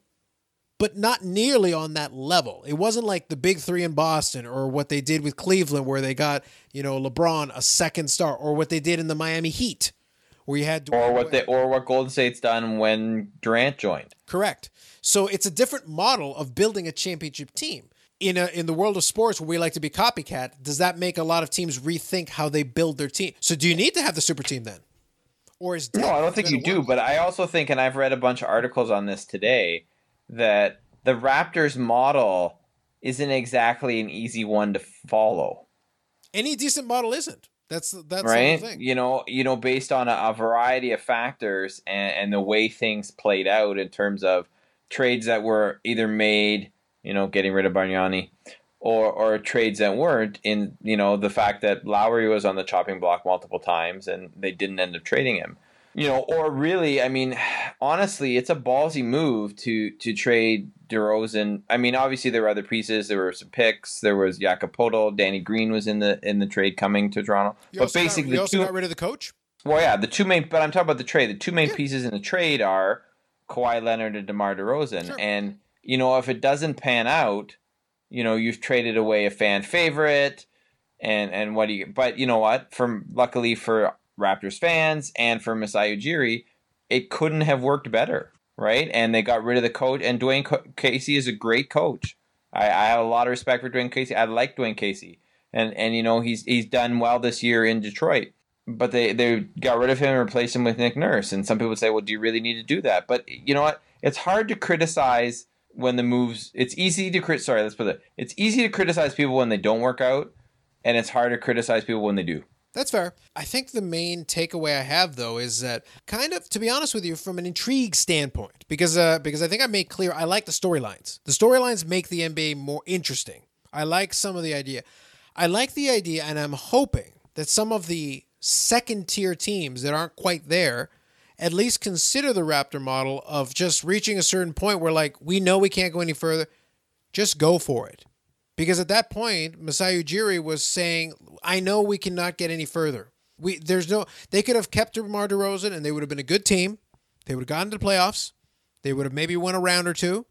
Speaker 3: but not nearly on that level. It wasn't like the big three in Boston or what they did with Cleveland, where they got, you know, LeBron a second star, or what they did in the Miami Heat, where you had
Speaker 1: or what they or what Golden State's done when Durant joined.
Speaker 3: Correct. So it's a different model of building a championship team in a in the world of sports where we like to be copycat, does that make a lot of teams rethink how they build their team? So do you need to have the super team then? Or is
Speaker 1: No, I don't think you do, but I also think and I've read a bunch of articles on this today that the Raptors model isn't exactly an easy one to follow.
Speaker 3: Any decent model isn't. That's that's
Speaker 1: right. You know, you know, based on a, a variety of factors and, and the way things played out in terms of trades that were either made you know, getting rid of Bargnani, or or trades that weren't in you know the fact that Lowry was on the chopping block multiple times and they didn't end up trading him. You know, or really, I mean, honestly, it's a ballsy move to to trade DeRozan. I mean, obviously there were other pieces. There were some picks. There was Jakob Poeltl. Danny Green was in the in the trade coming to Toronto.
Speaker 3: You but basically, got, you also two, got rid of the coach.
Speaker 1: Well, yeah, the two main. But I'm talking about the trade. The two main yeah. pieces in the trade are Kawhi Leonard and DeMar DeRozan, sure. and you know, if it doesn't pan out, you know, you've traded away a fan favorite and and what do you but you know what? From luckily for Raptors fans and for Masai Ujiri, it couldn't have worked better, right? And they got rid of the coach and Dwane Casey is a great coach. I, I have a lot of respect for Dwane Casey. I like Dwane Casey. And and you know, he's he's done well this year in Detroit but they they got rid of him and replaced him with Nick Nurse. And some people say, well, do you really need to do that? But you know what? It's hard to criticize when the moves it's easy to crit sorry let's put it it's easy to criticize people when they don't work out and it's hard to criticize people when they do
Speaker 3: that's fair. I think the main takeaway I have though is that kind of to be honest with you from an intrigue standpoint because uh, because I think I made clear I like the storylines. The storylines make the NBA more interesting. I like some of the idea. I like the idea and I'm hoping that some of the second tier teams that aren't quite there at least consider the Raptor model of just reaching a certain point where, like, we know we can't go any further, just go for it. Because at that point, Masai Ujiri was saying, I know we cannot get any further. We there's no they could have kept DeMar DeRozan and they would have been a good team. They would have gotten to the playoffs. They would have maybe won a round or two.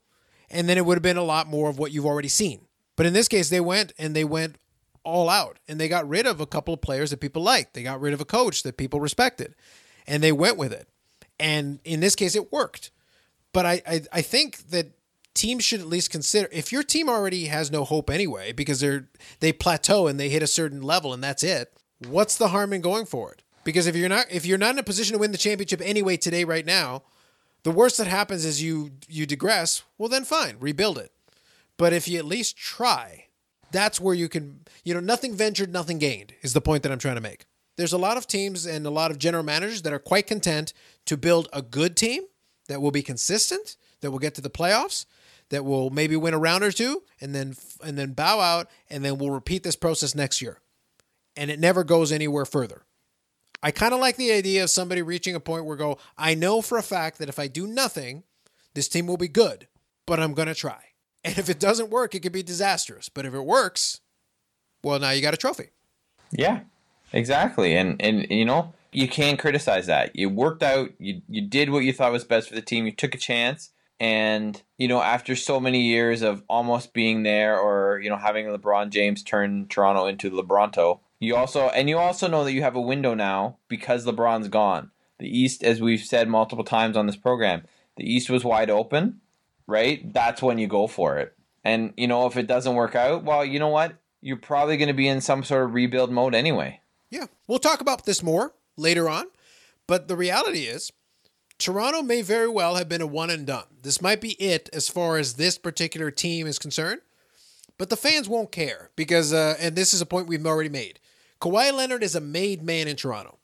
Speaker 3: And then it would have been a lot more of what you've already seen. But in this case, they went and they went all out and they got rid of a couple of players that people liked. They got rid of a coach that people respected. And they went with it. And in this case, it worked. But I, I, I think that teams should at least consider if your team already has no hope anyway because they're they plateau and they hit a certain level and that's it. What's the harm in going for it? Because if you're not if you're not in a position to win the championship anyway today right now, The worst that happens is you you digress. Well, then fine, rebuild it. But if you at least try, that's where you can. You know, nothing ventured, nothing gained is the point that I'm trying to make. There's a lot of teams and a lot of general managers that are quite content to build a good team that will be consistent, that will get to the playoffs, that will maybe win a round or two, and then and then bow out, and then we'll repeat this process next year, and it never goes anywhere further. I kind of like the idea of somebody reaching a point where go, I know for a fact that if I do nothing, this team will be good, but I'm to try. [LAUGHS] And if it doesn't work, it could be disastrous. But if it works, well, now you got a trophy.
Speaker 1: Yeah, exactly. And and you know you can't criticize that. You worked out. You you did what you thought was best for the team. You took a chance. And you know, after so many years of almost being there, or you know, having LeBron James turn Toronto into LeBronto, you also and you also know that you have a window now because LeBron's gone. The East, as we've said multiple times on this program, the East was wide open, right? That's when you go for it. And you know, if it doesn't work out, well, you know what? You're probably going to be in some sort of rebuild mode anyway.
Speaker 3: Yeah. We'll talk about this more later on, but the reality is Toronto may very well have been a one and done. This might be it as far as this particular team is concerned, but the fans won't care because, uh, and this is a point we've already made. Kawhi Leonard is a made man in Toronto.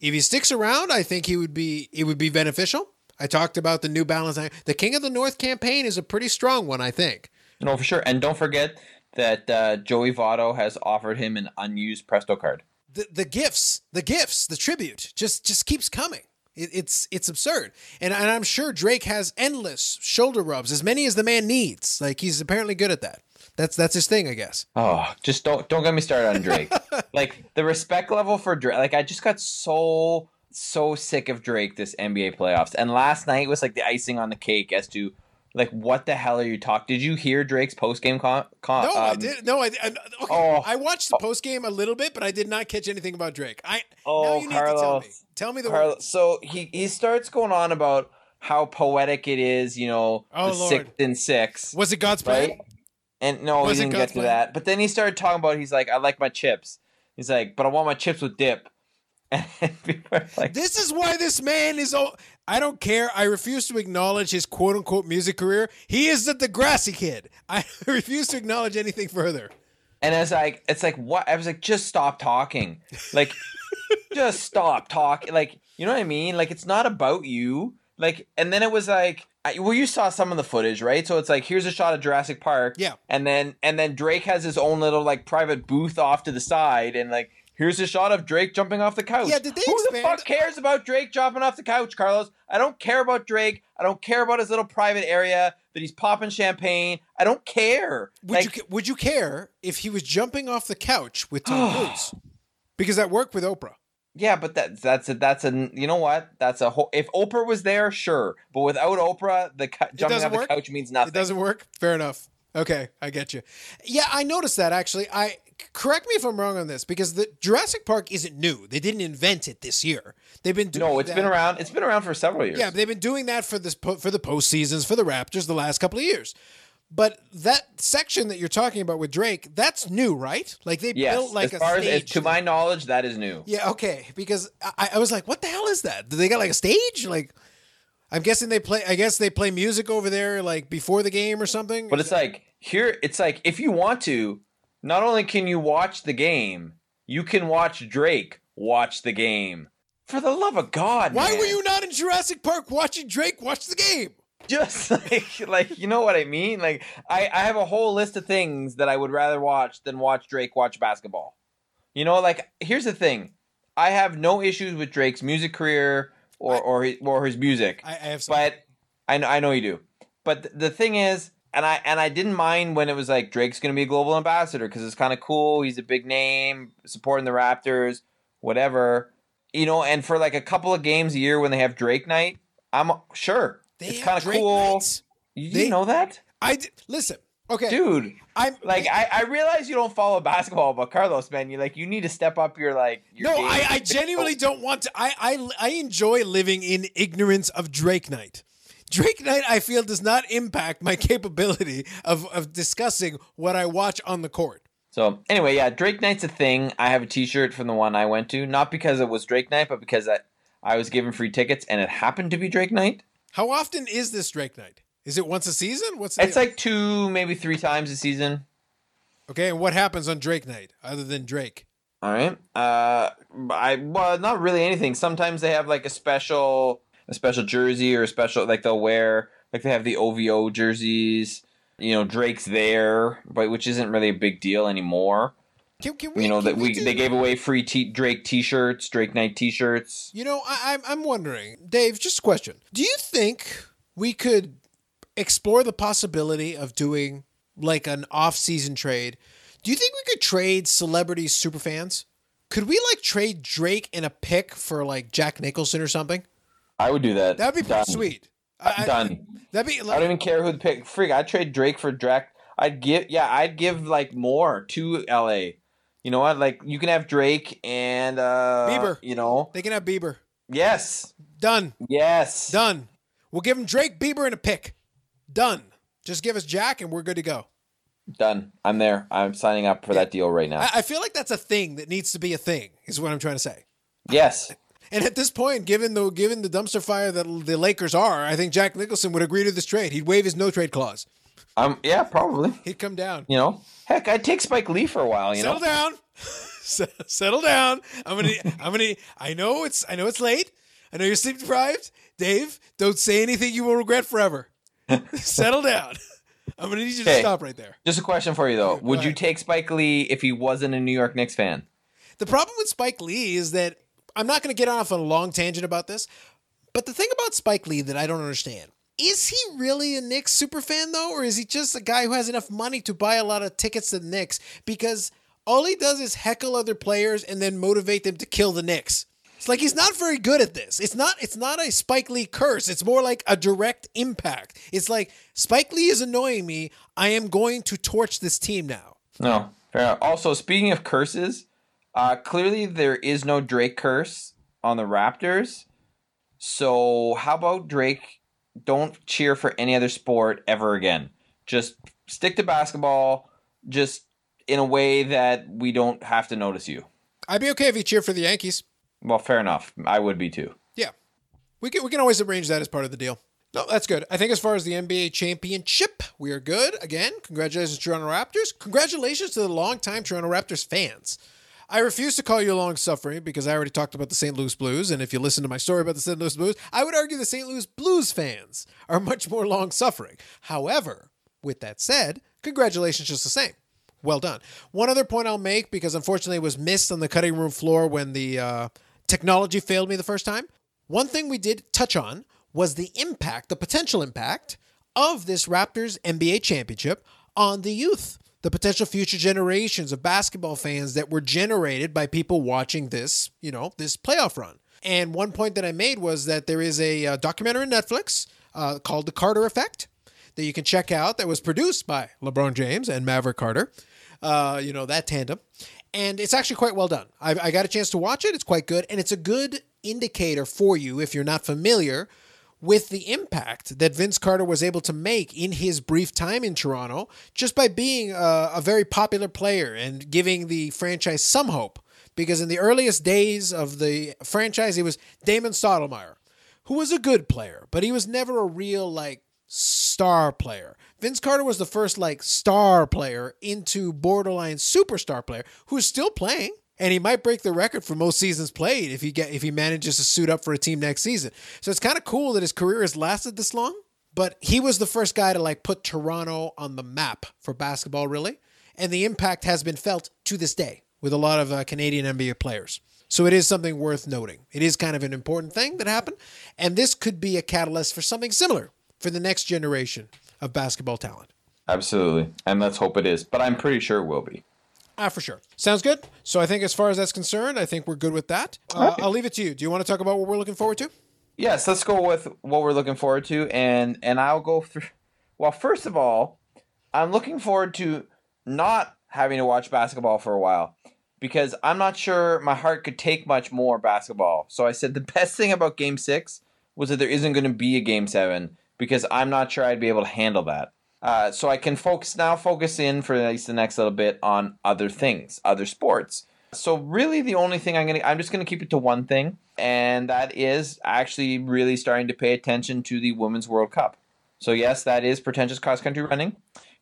Speaker 3: If he sticks around, I think he would be it would be beneficial. I talked about the New Balance. The King of the North campaign is a pretty strong one, I think.
Speaker 1: No, for sure. And don't forget that uh, Joey Votto has offered him an unused Presto card.
Speaker 3: The the gifts, the gifts, the tribute just just keeps coming. It, it's it's absurd, and and I'm sure Drake has endless shoulder rubs, as many as the man needs. Like he's apparently good at that. That's that's his thing, I guess.
Speaker 1: Oh, just don't don't get me started on Drake. [LAUGHS] like the respect level for Drake. Like I just got so so sick of Drake this NBA playoffs, and last night was like the icing on the cake as to like what the hell are you talking? Did you hear Drake's post game con-, con?
Speaker 3: No,
Speaker 1: um,
Speaker 3: I did. No, I. I okay.
Speaker 1: Oh.
Speaker 3: I watched the post game a little bit, but I did not catch anything about Drake. I.
Speaker 1: Oh,
Speaker 3: now you need
Speaker 1: Carlos,
Speaker 3: to tell me. Tell me the
Speaker 1: Carlos,
Speaker 3: words.
Speaker 1: So he he starts going on about how poetic it is, you know,
Speaker 3: Oh,
Speaker 1: the
Speaker 3: Lord.
Speaker 1: sixth and six,
Speaker 3: Was it God's plan?
Speaker 1: And no,
Speaker 3: Was
Speaker 1: he didn't
Speaker 3: God's
Speaker 1: get to
Speaker 3: plan?
Speaker 1: that. But then he started talking about he's like, I like my chips. He's like, but I want my chips with dip. [LAUGHS] And people are like,
Speaker 3: This is why this man is. Oh, I don't care. I refuse to acknowledge his quote unquote music career. He is the Degrassi kid. [LAUGHS] I refuse to acknowledge anything further.
Speaker 1: And I was like, it's like what? I was like, just stop talking. Like, [LAUGHS] just stop talking. Like, you know what I mean? Like, it's not about you. Like, and then it was like, well, you saw some of the footage, right? So it's like, here's a shot of Jurassic Park.
Speaker 3: Yeah.
Speaker 1: And then, and then Drake has his own little like private booth off to the side, and like, here's a shot of Drake jumping off the couch.
Speaker 3: Yeah, did they
Speaker 1: Who
Speaker 3: expand-
Speaker 1: the fuck cares about Drake jumping off the couch, Carlos? I don't care about Drake. I don't care about his little private area that he's popping champagne. I don't care.
Speaker 3: Would
Speaker 1: Like,
Speaker 3: you Would you care if he was jumping off the couch with Tom [SIGHS] Cruise? Because that worked with Oprah.
Speaker 1: Yeah, but that that's a that's a you know what? That's a whole. If Oprah was there, sure, but without Oprah, the cou- jumping off the
Speaker 3: work?
Speaker 1: couch means nothing.
Speaker 3: It doesn't work. Fair enough. Okay, I get you. Yeah, I noticed that actually. I correct me if I'm wrong on this because the Jurassic Park isn't new. They didn't invent it this year. They've been doing
Speaker 1: No, it's
Speaker 3: that-
Speaker 1: been around. It's been around for several years.
Speaker 3: Yeah, they've been doing that for this for the postseasons for the Raptors the last couple of years. But that section that you're talking about with Drake, that's new, right? Like they
Speaker 1: yes.
Speaker 3: built like
Speaker 1: as
Speaker 3: a
Speaker 1: far as,
Speaker 3: stage.
Speaker 1: as to my knowledge, that is new.
Speaker 3: yeah, okay. Because I, I was like, what the hell is that? Do they got like a stage? Like, I'm guessing they play. I guess they play music over there, like before the game or something.
Speaker 1: But it's like here. It's like if you want to, not only can you watch the game, you can watch Drake watch the game. For the love of God,
Speaker 3: why
Speaker 1: man.
Speaker 3: were you not in Jurassic Park watching Drake watch the game?
Speaker 1: just [LAUGHS] like like you know what I mean? Like I I have a whole list of things that I would rather watch than watch Drake watch basketball. You know, like here's the thing. I have no issues with Drake's music career or or his, or his music.
Speaker 3: I, I have some.
Speaker 1: but I know I know you do. But th- the thing is and I and I didn't mind when it was like Drake's going to be a global ambassador cuz it's kind of cool. He's a big name supporting the Raptors, whatever. You know, and for like a couple of games a year when they have Drake night, I'm sure.
Speaker 3: They
Speaker 1: it's kind of cool.
Speaker 3: nights?
Speaker 1: You,
Speaker 3: They-
Speaker 1: know that?
Speaker 3: I d- listen. Okay,
Speaker 1: Dude,
Speaker 3: I'm
Speaker 1: like I, I realize you don't follow basketball, but Carlos, man, you like you need to step up your like your
Speaker 3: No,
Speaker 1: game.
Speaker 3: I, I genuinely don't want to. I, I I enjoy living in ignorance of Drake Night. Drake Night, I feel, does not impact my [LAUGHS] capability of, of discussing what I watch on the court.
Speaker 1: So anyway, yeah, Drake Night's a thing. I have a T-shirt from the one I went to, not because it was Drake Night, but because I I was given free tickets and it happened to be Drake Night.
Speaker 3: How often is this Drake night? Is it once a season? What's
Speaker 1: It's like two, maybe three times a season.
Speaker 3: okay? And what happens on Drake night other than Drake?
Speaker 1: All right. Uh, I well, not really anything. Sometimes they have like a special, a special jersey or a special like they'll wear like they have the OVO jerseys. You know, Drake's there, but which isn't really a big deal anymore.
Speaker 3: Can, can we?
Speaker 1: You know that we
Speaker 3: do-
Speaker 1: they gave away free t- Drake T-shirts, Drake Night T-shirts.
Speaker 3: You know, I, I'm I'm wondering, Dave. Just a question. Do you think we could explore the possibility of doing like an off-season trade? Do you think we could trade celebrity superfans? Could we like trade Drake in a pick for like Jack Nicholson or something?
Speaker 1: I would do that.
Speaker 3: That'd be pretty
Speaker 1: Done.
Speaker 3: sweet. I, I-
Speaker 1: Done.
Speaker 3: That'd be
Speaker 1: I don't even care who the pick. Freak, I'd trade Drake for Drake. I'd give, yeah, I'd give like more to LA. You know what? Like you can have Drake and uh
Speaker 3: Bieber.
Speaker 1: You know,
Speaker 3: they can have Bieber.
Speaker 1: yes,
Speaker 3: Done.
Speaker 1: yes.
Speaker 3: Done. We'll give him Drake, Bieber, and a pick. Done. Just give us Jack, and we're good to go.
Speaker 1: Done. I'm there. I'm signing up for that deal right now.
Speaker 3: I, I feel like that's a thing that needs to be a thing. Is what I'm trying to say.
Speaker 1: yes.
Speaker 3: And at this point, given the given the dumpster fire that the Lakers are, I think Jack Nicholson would agree to this trade. He'd waive his no trade clause.
Speaker 1: Um. Yeah. Probably.
Speaker 3: He'd come down.
Speaker 1: You know. Heck, I'd take Spike Lee for a while. You
Speaker 3: Settle
Speaker 1: know.
Speaker 3: down. [LAUGHS] S- Settle down. I'm gonna. I'm gonna. I know it's. I know it's late. I know you're sleep deprived, Dave. Don't say anything you will regret forever. [LAUGHS] Settle down. [LAUGHS] I'm gonna need you to stop right there.
Speaker 1: Just a question for you though. Would you take Spike Lee if he wasn't a New York Knicks fan?
Speaker 3: The problem with Spike Lee is that I'm not going to get off on a long tangent about this, but the thing about Spike Lee that I don't understand is he really a Knicks super fan though, or is he just a guy who has enough money to buy a lot of tickets to the Knicks because all he does is heckle other players and then motivate them to kill the Knicks. It's like he's not very good at this. It's not it's not a Spike Lee curse. It's more like a direct impact. It's like Spike Lee is annoying me. I am going to torch this team now.
Speaker 1: No. Also, speaking of curses, uh, clearly there is no Drake curse on the Raptors. So how about Drake? Don't cheer for any other sport ever again. Just stick to basketball. Just in a way that we don't have to notice you.
Speaker 3: I'd be okay if he cheered for the Yankees.
Speaker 1: Well, fair enough. I would be too.
Speaker 3: Yeah. We can we can always arrange that as part of the deal. No, that's good. I think as far as the NBA championship, we are good. Again, congratulations, to Toronto Raptors. Congratulations to the longtime Toronto Raptors fans. I refuse to call you long suffering because I already talked about the St. Louis Blues. And if you listen to my story about the St. Louis Blues, I would argue the St. Louis Blues fans are much more long suffering. However, with that said, congratulations just the same. Well done. One other point I'll make, because unfortunately it was missed on the cutting room floor when the uh, technology failed me the first time. One thing we did touch on was the impact, the potential impact of this Raptors NBA championship on the youth, the potential future generations of basketball fans that were generated by people watching this, you know, this playoff run. And one point that I made was that there is a uh, documentary on Netflix uh, called The Carter Effect that you can check out that was produced by LeBron James and Maverick Carter. Uh, you know, that tandem. And it's actually quite well done. I, I got a chance to watch it. It's quite good. And it's a good indicator for you if you're not familiar with the impact that Vince Carter was able to make in his brief time in Toronto just by being a, a very popular player and giving the franchise some hope. Because in the earliest days of the franchise, it was Damon Stoudamire, who was a good player, but he was never a real, like, star player. Vince Carter was the first like star player into borderline superstar player who's still playing and he might break the record for most seasons played if he get if he manages to suit up for a team next season. So it's kind of cool that his career has lasted this long, but he was the first guy to like put Toronto on the map for basketball really, and the impact has been felt to this day with a lot of uh, Canadian NBA players. So it is something worth noting. It is kind of an important thing that happened, and this could be a catalyst for something similar for the next generation of basketball talent.
Speaker 1: Absolutely. And let's hope it is. But I'm pretty sure it will be.
Speaker 3: Ah, for sure. Sounds good. So I think as far as that's concerned, I think we're good with that. Uh, I'll leave it to you. Do you want to talk about what we're looking forward to?
Speaker 1: Yes, let's go with what we're looking forward to, and and I'll go through. [LAUGHS] Well, first of all, I'm looking forward to not having to watch basketball for a while because I'm not sure my heart could take much more basketball. So I said the best thing about Game Six was that there isn't going to be a Game Seven because I'm not sure I'd be able to handle that. Uh, so I can focus now, focus in for at least the next little bit on other things, other sports. So really, the only thing I'm gonna I'm just gonna keep it to one thing, and that is actually really starting to pay attention to the Women's World Cup. So yes, that is pretentious cross country running,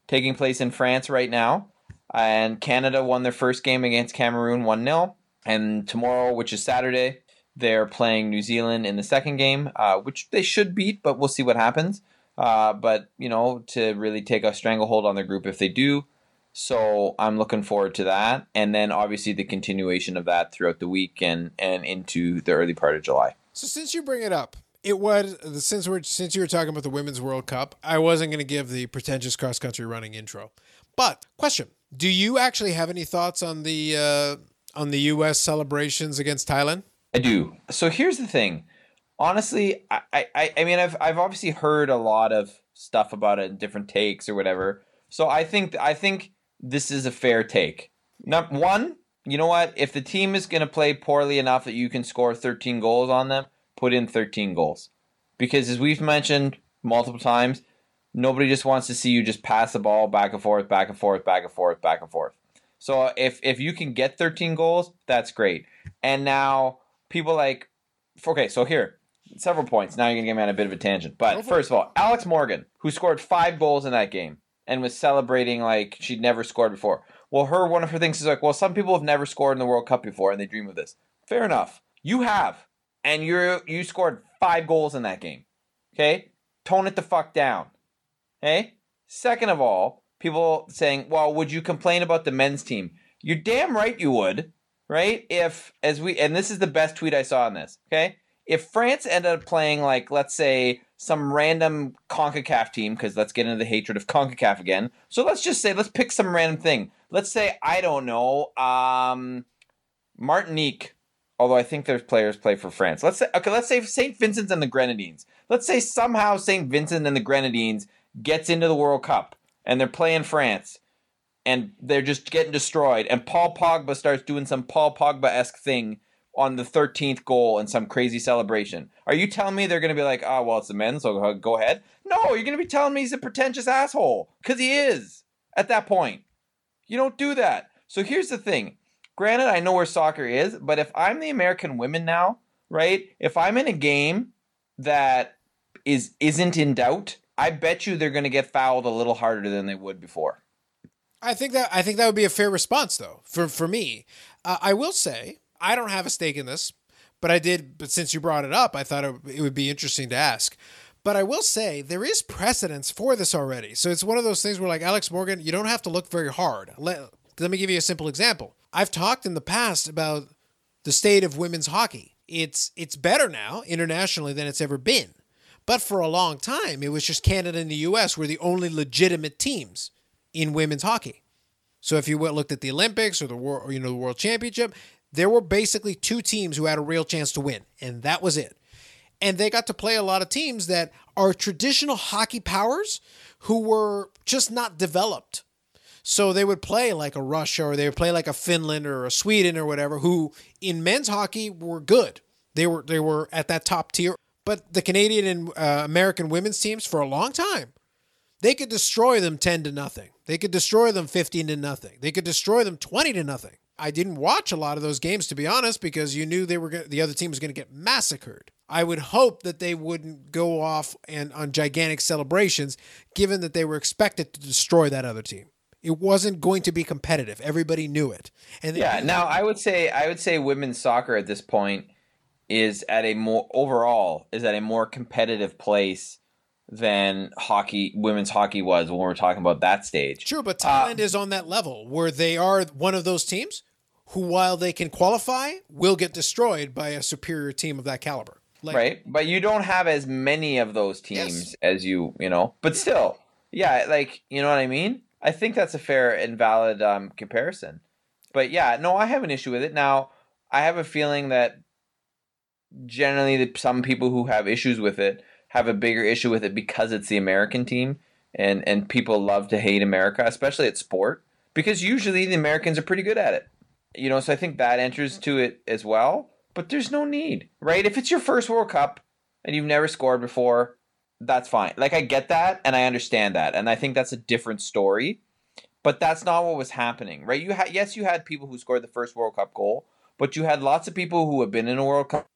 Speaker 1: taking place in France right now, and Canada won their first game against Cameroon one 0 and tomorrow, which is Saturday, they're playing New Zealand in the second game, uh, which they should beat, but we'll see what happens. Uh, but you know, to really take a stranglehold on their group if they do. So I'm looking forward to that, and then obviously the continuation of that throughout the week and and into the early part of July.
Speaker 3: So since you bring it up, it was since we're since you were talking about the Women's World Cup, I wasn't going to give the pretentious cross country running intro. But question: Do you actually have any thoughts on the uh, on the U.S. celebrations against Thailand?
Speaker 1: I do. So here's the thing. Honestly, I, I, I mean, I've, I've obviously heard a lot of stuff about it, different takes or whatever. So I think, I think this is a fair take. Number one, you know what? If the team is going to play poorly enough that you can score 13 goals on them, put in 13 goals. Because as we've mentioned multiple times, nobody just wants to see you just pass the ball back and forth, back and forth, back and forth, back and forth. So if if you can get 13 goals, that's great. And now people like okay, so here several points. Now you're gonna get me on a bit of a tangent. But first of all, Alex Morgan, who scored five goals in that game and was celebrating like she'd never scored before. Well, her one of her things is like, well, some people have never scored in the World Cup before and they dream of this. Fair enough. You have, and you you scored five goals in that game. Okay, tone it the fuck down. Okay. Second of all, people saying, well, would you complain about the men's team? You're damn right you would right? If as we and this is the best tweet I saw on this, okay? If France ended up playing like let's say some random CONCACAF team because let's get into the hatred of CONCACAF again. So let's just say let's pick some random thing. Let's say I don't know, um Martinique although I think their players play for France. Let's say okay, let's say St. Vincent's and the Grenadines. Let's say somehow St. Vincent and the Grenadines gets into the World Cup and they're playing France and they're just getting destroyed. And Paul Pogba starts doing some Paul Pogba esque thing on the 13th goal and some crazy celebration. Are you telling me they're going to be like, oh, well, it's the men, so go ahead? No, you're going to be telling me he's a pretentious asshole. Because he is at that point. You don't do that. So here's the thing. Granted, I know where soccer is, but if I'm the American women now, right? If I'm in a game that is isn't in doubt, I bet you they're going to get fouled a little harder than they would before.
Speaker 3: I think that I think that would be a fair response, though. For for me, uh, I will say I don't have a stake in this, but I did. But since you brought it up, I thought it, would be interesting to ask. But I will say there is precedence for this already. So it's one of those things where, like Alex Morgan, you don't have to look very hard. Let, let me give you a simple example. I've talked in the past about the state of women's hockey. It's it's better now internationally than it's ever been. But for a long time, it was just Canada and the US were the only legitimate teams in women's hockey. So if you looked at the Olympics or the world, or, you know, the World Championship, there were basically two teams who had a real chance to win, and that was it. And they got to play a lot of teams that are traditional hockey powers who were just not developed. So they would play like a Russia or they would play like a Finland or a Sweden or whatever, who in men's hockey were good. They were they were at that top tier. But the Canadian and uh, American women's teams for a long time they could destroy them 10 to nothing. They could destroy them 15 to nothing. They could destroy them 20 to nothing. I didn't watch a lot of those games to be honest because you knew they were gonna, the other team was going to get massacred. I would hope that they wouldn't go off and on gigantic celebrations given that they were expected to destroy that other team. It wasn't going to be competitive. Everybody knew it.
Speaker 1: And yeah, now I would say I would say women's soccer at this point is at a more overall is at a more competitive place than hockey, women's hockey was when we're talking about that stage.
Speaker 3: True, but Thailand uh, is on that level where they are one of those teams who, while they can qualify, will get destroyed by a superior team of that caliber.
Speaker 1: Like, right, but you don't have as many of those teams yes. as you, you know. But still, yeah, like you know what I mean. I think that's a fair and valid um, comparison. But yeah, no, I have an issue with it. Now, I have a feeling that generally some people who have issues with it have a bigger issue with it because it's the American team and and people love to hate America, especially at sport, because usually the Americans are pretty good at it. You know, so I think that enters to it as well. But there's no need, right? If it's your first World Cup and you've never scored before, that's fine. Like I get that and I understand that, and I think that's a different story. but that's not what was happening, right? You had yes, you had people who scored the first World Cup goal, but you had lots of people who have been in a World Cup,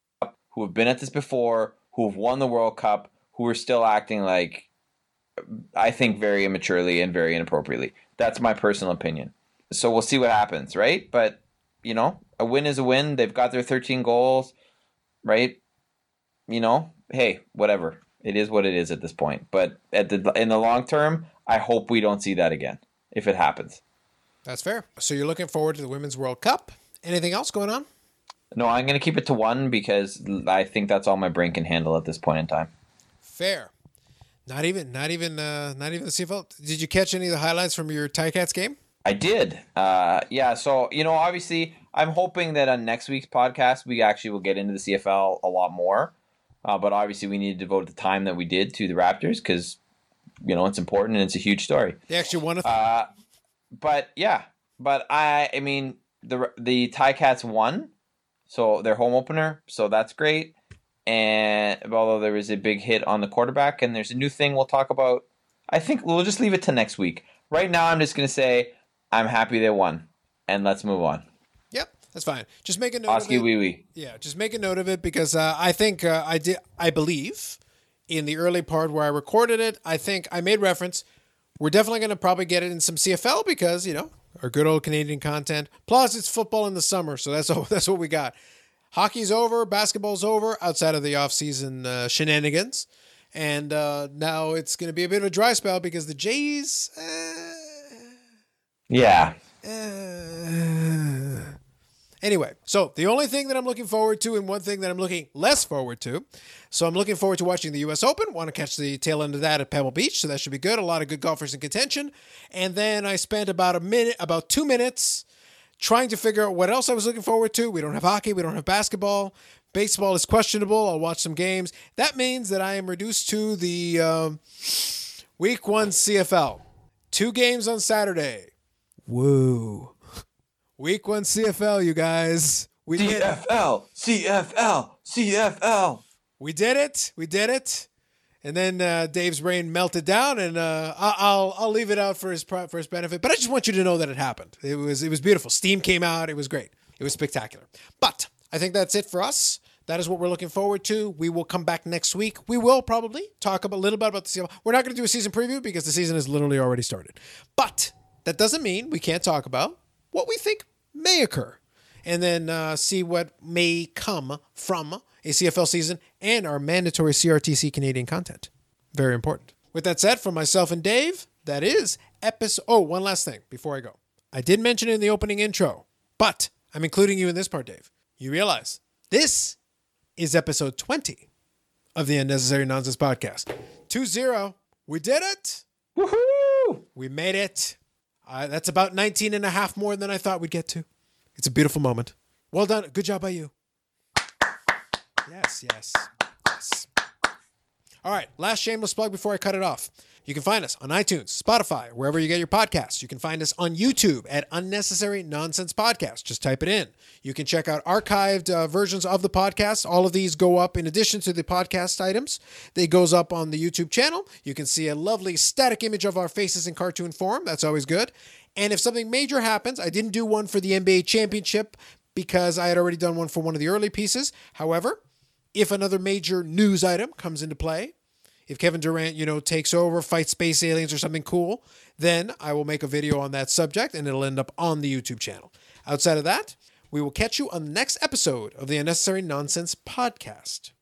Speaker 1: who have been at this before, who have won the World Cup, who are still acting like I think very immaturely and very inappropriately. That's my personal opinion. So we'll see what happens, right? But you know, a win is a win. They've got their 13 goals, right? You know, hey, whatever. It is what it is at this point. But at the in the long term, I hope we don't see that again if it happens.
Speaker 3: That's fair. So you're looking forward to the Women's World Cup. Anything else going on?
Speaker 1: No, I'm going to keep it to one because I think that's all my brain can handle at this point in time.
Speaker 3: Fair. Not even, not even, uh, not even the CFL. Did you catch any of the highlights from your Ticats game?
Speaker 1: I did. Uh, yeah. So you know, obviously, I'm hoping that on next week's podcast we actually will get into the CFL a lot more. Uh, but obviously, we need to devote the time that we did to the Raptors because you know it's important and it's a huge story.
Speaker 3: They actually won a. Th-
Speaker 1: Uh, but yeah, but I, I mean, the the Ticats won, so their home opener, so that's great. And although there was a big hit on the quarterback, and there's a new thing we'll talk about, I think we'll just leave it to next week. Right now, I'm just gonna say I'm happy they won, and let's move on.
Speaker 3: yep, that's fine. Just make a note. of
Speaker 1: Oski
Speaker 3: it.
Speaker 1: wee wee.
Speaker 3: Yeah, just make a note of it because uh, I think uh, I did. I believe in the early part where I recorded it, I think I made reference. We're definitely going to probably get it in some CFL because you know our good old Canadian content. Plus, it's football in the summer, so that's [LAUGHS] all, that's what we got. Hockey's over, basketball's over, outside of the off-season uh, shenanigans, and uh, now it's going to be a bit of a dry spell because the Jays. Uh,
Speaker 1: Yeah,
Speaker 3: uh, anyway, so the only thing that I'm looking forward to, and one thing that I'm looking less forward to, so I'm looking forward to watching the U.S. Open. Want to catch the tail end of that at Pebble Beach, so that should be good. A lot of good golfers in contention. And then I spent about a minute, about two minutes, trying to figure out what else I was looking forward to. We don't have hockey, we don't have basketball. Baseball is questionable. I'll watch some games. That means that I am reduced to the um, week one CFL. Two games on Saturday. Woo. Week one CFL, you guys. We did,
Speaker 1: CFL, CFL, CFL.
Speaker 3: we did it. We did it. And then uh, Dave's brain melted down, and uh, I- I'll I'll leave it out for his for his benefit. But I just want you to know that it happened. It was it was beautiful. Steam came out. It was great. It was spectacular. But I think that's it for us. That is what we're looking forward to. We will come back next week. We will probably talk about, a little bit about the CFL. We're not going to do a season preview because the season has literally already started. But that doesn't mean we can't talk about what we think may occur and then uh, see what may come from a CFL season and our mandatory CRTC Canadian content. Very important. With that said, from myself and Dave, that is episode. Oh, one last thing before I go. I did mention it in the opening intro, but I'm including you in this part, Dave. You realize this is episode 20 of the Unnecessary Nonsense Podcast. 2 0. We did it.
Speaker 1: Woohoo!
Speaker 3: We made it. Uh, that's about 19 and a half more than I thought we'd get to. It's a beautiful moment. Well done. Good job by you. Yes, yes, yes. All right, last shameless plug before I cut it off. You can find us on iTunes, Spotify, wherever you get your podcasts. You can find us on YouTube at Unnecessary Nonsense Podcast. Just type it in. You can check out archived uh, versions of the podcast. All of these go up in addition to the podcast items. They goes up on the YouTube channel. You can see a lovely static image of our faces in cartoon form. That's always good. And if something major happens, I didn't do one for the NBA championship because I had already done one for one of the early pieces. However, if another major news item comes into play, if Kevin Durant, you know, takes over, fights space aliens or something cool, then I will make a video on that subject and it'll end up on the YouTube channel. Outside of that, we will catch you on the next episode of the Unnecessary Nonsense podcast.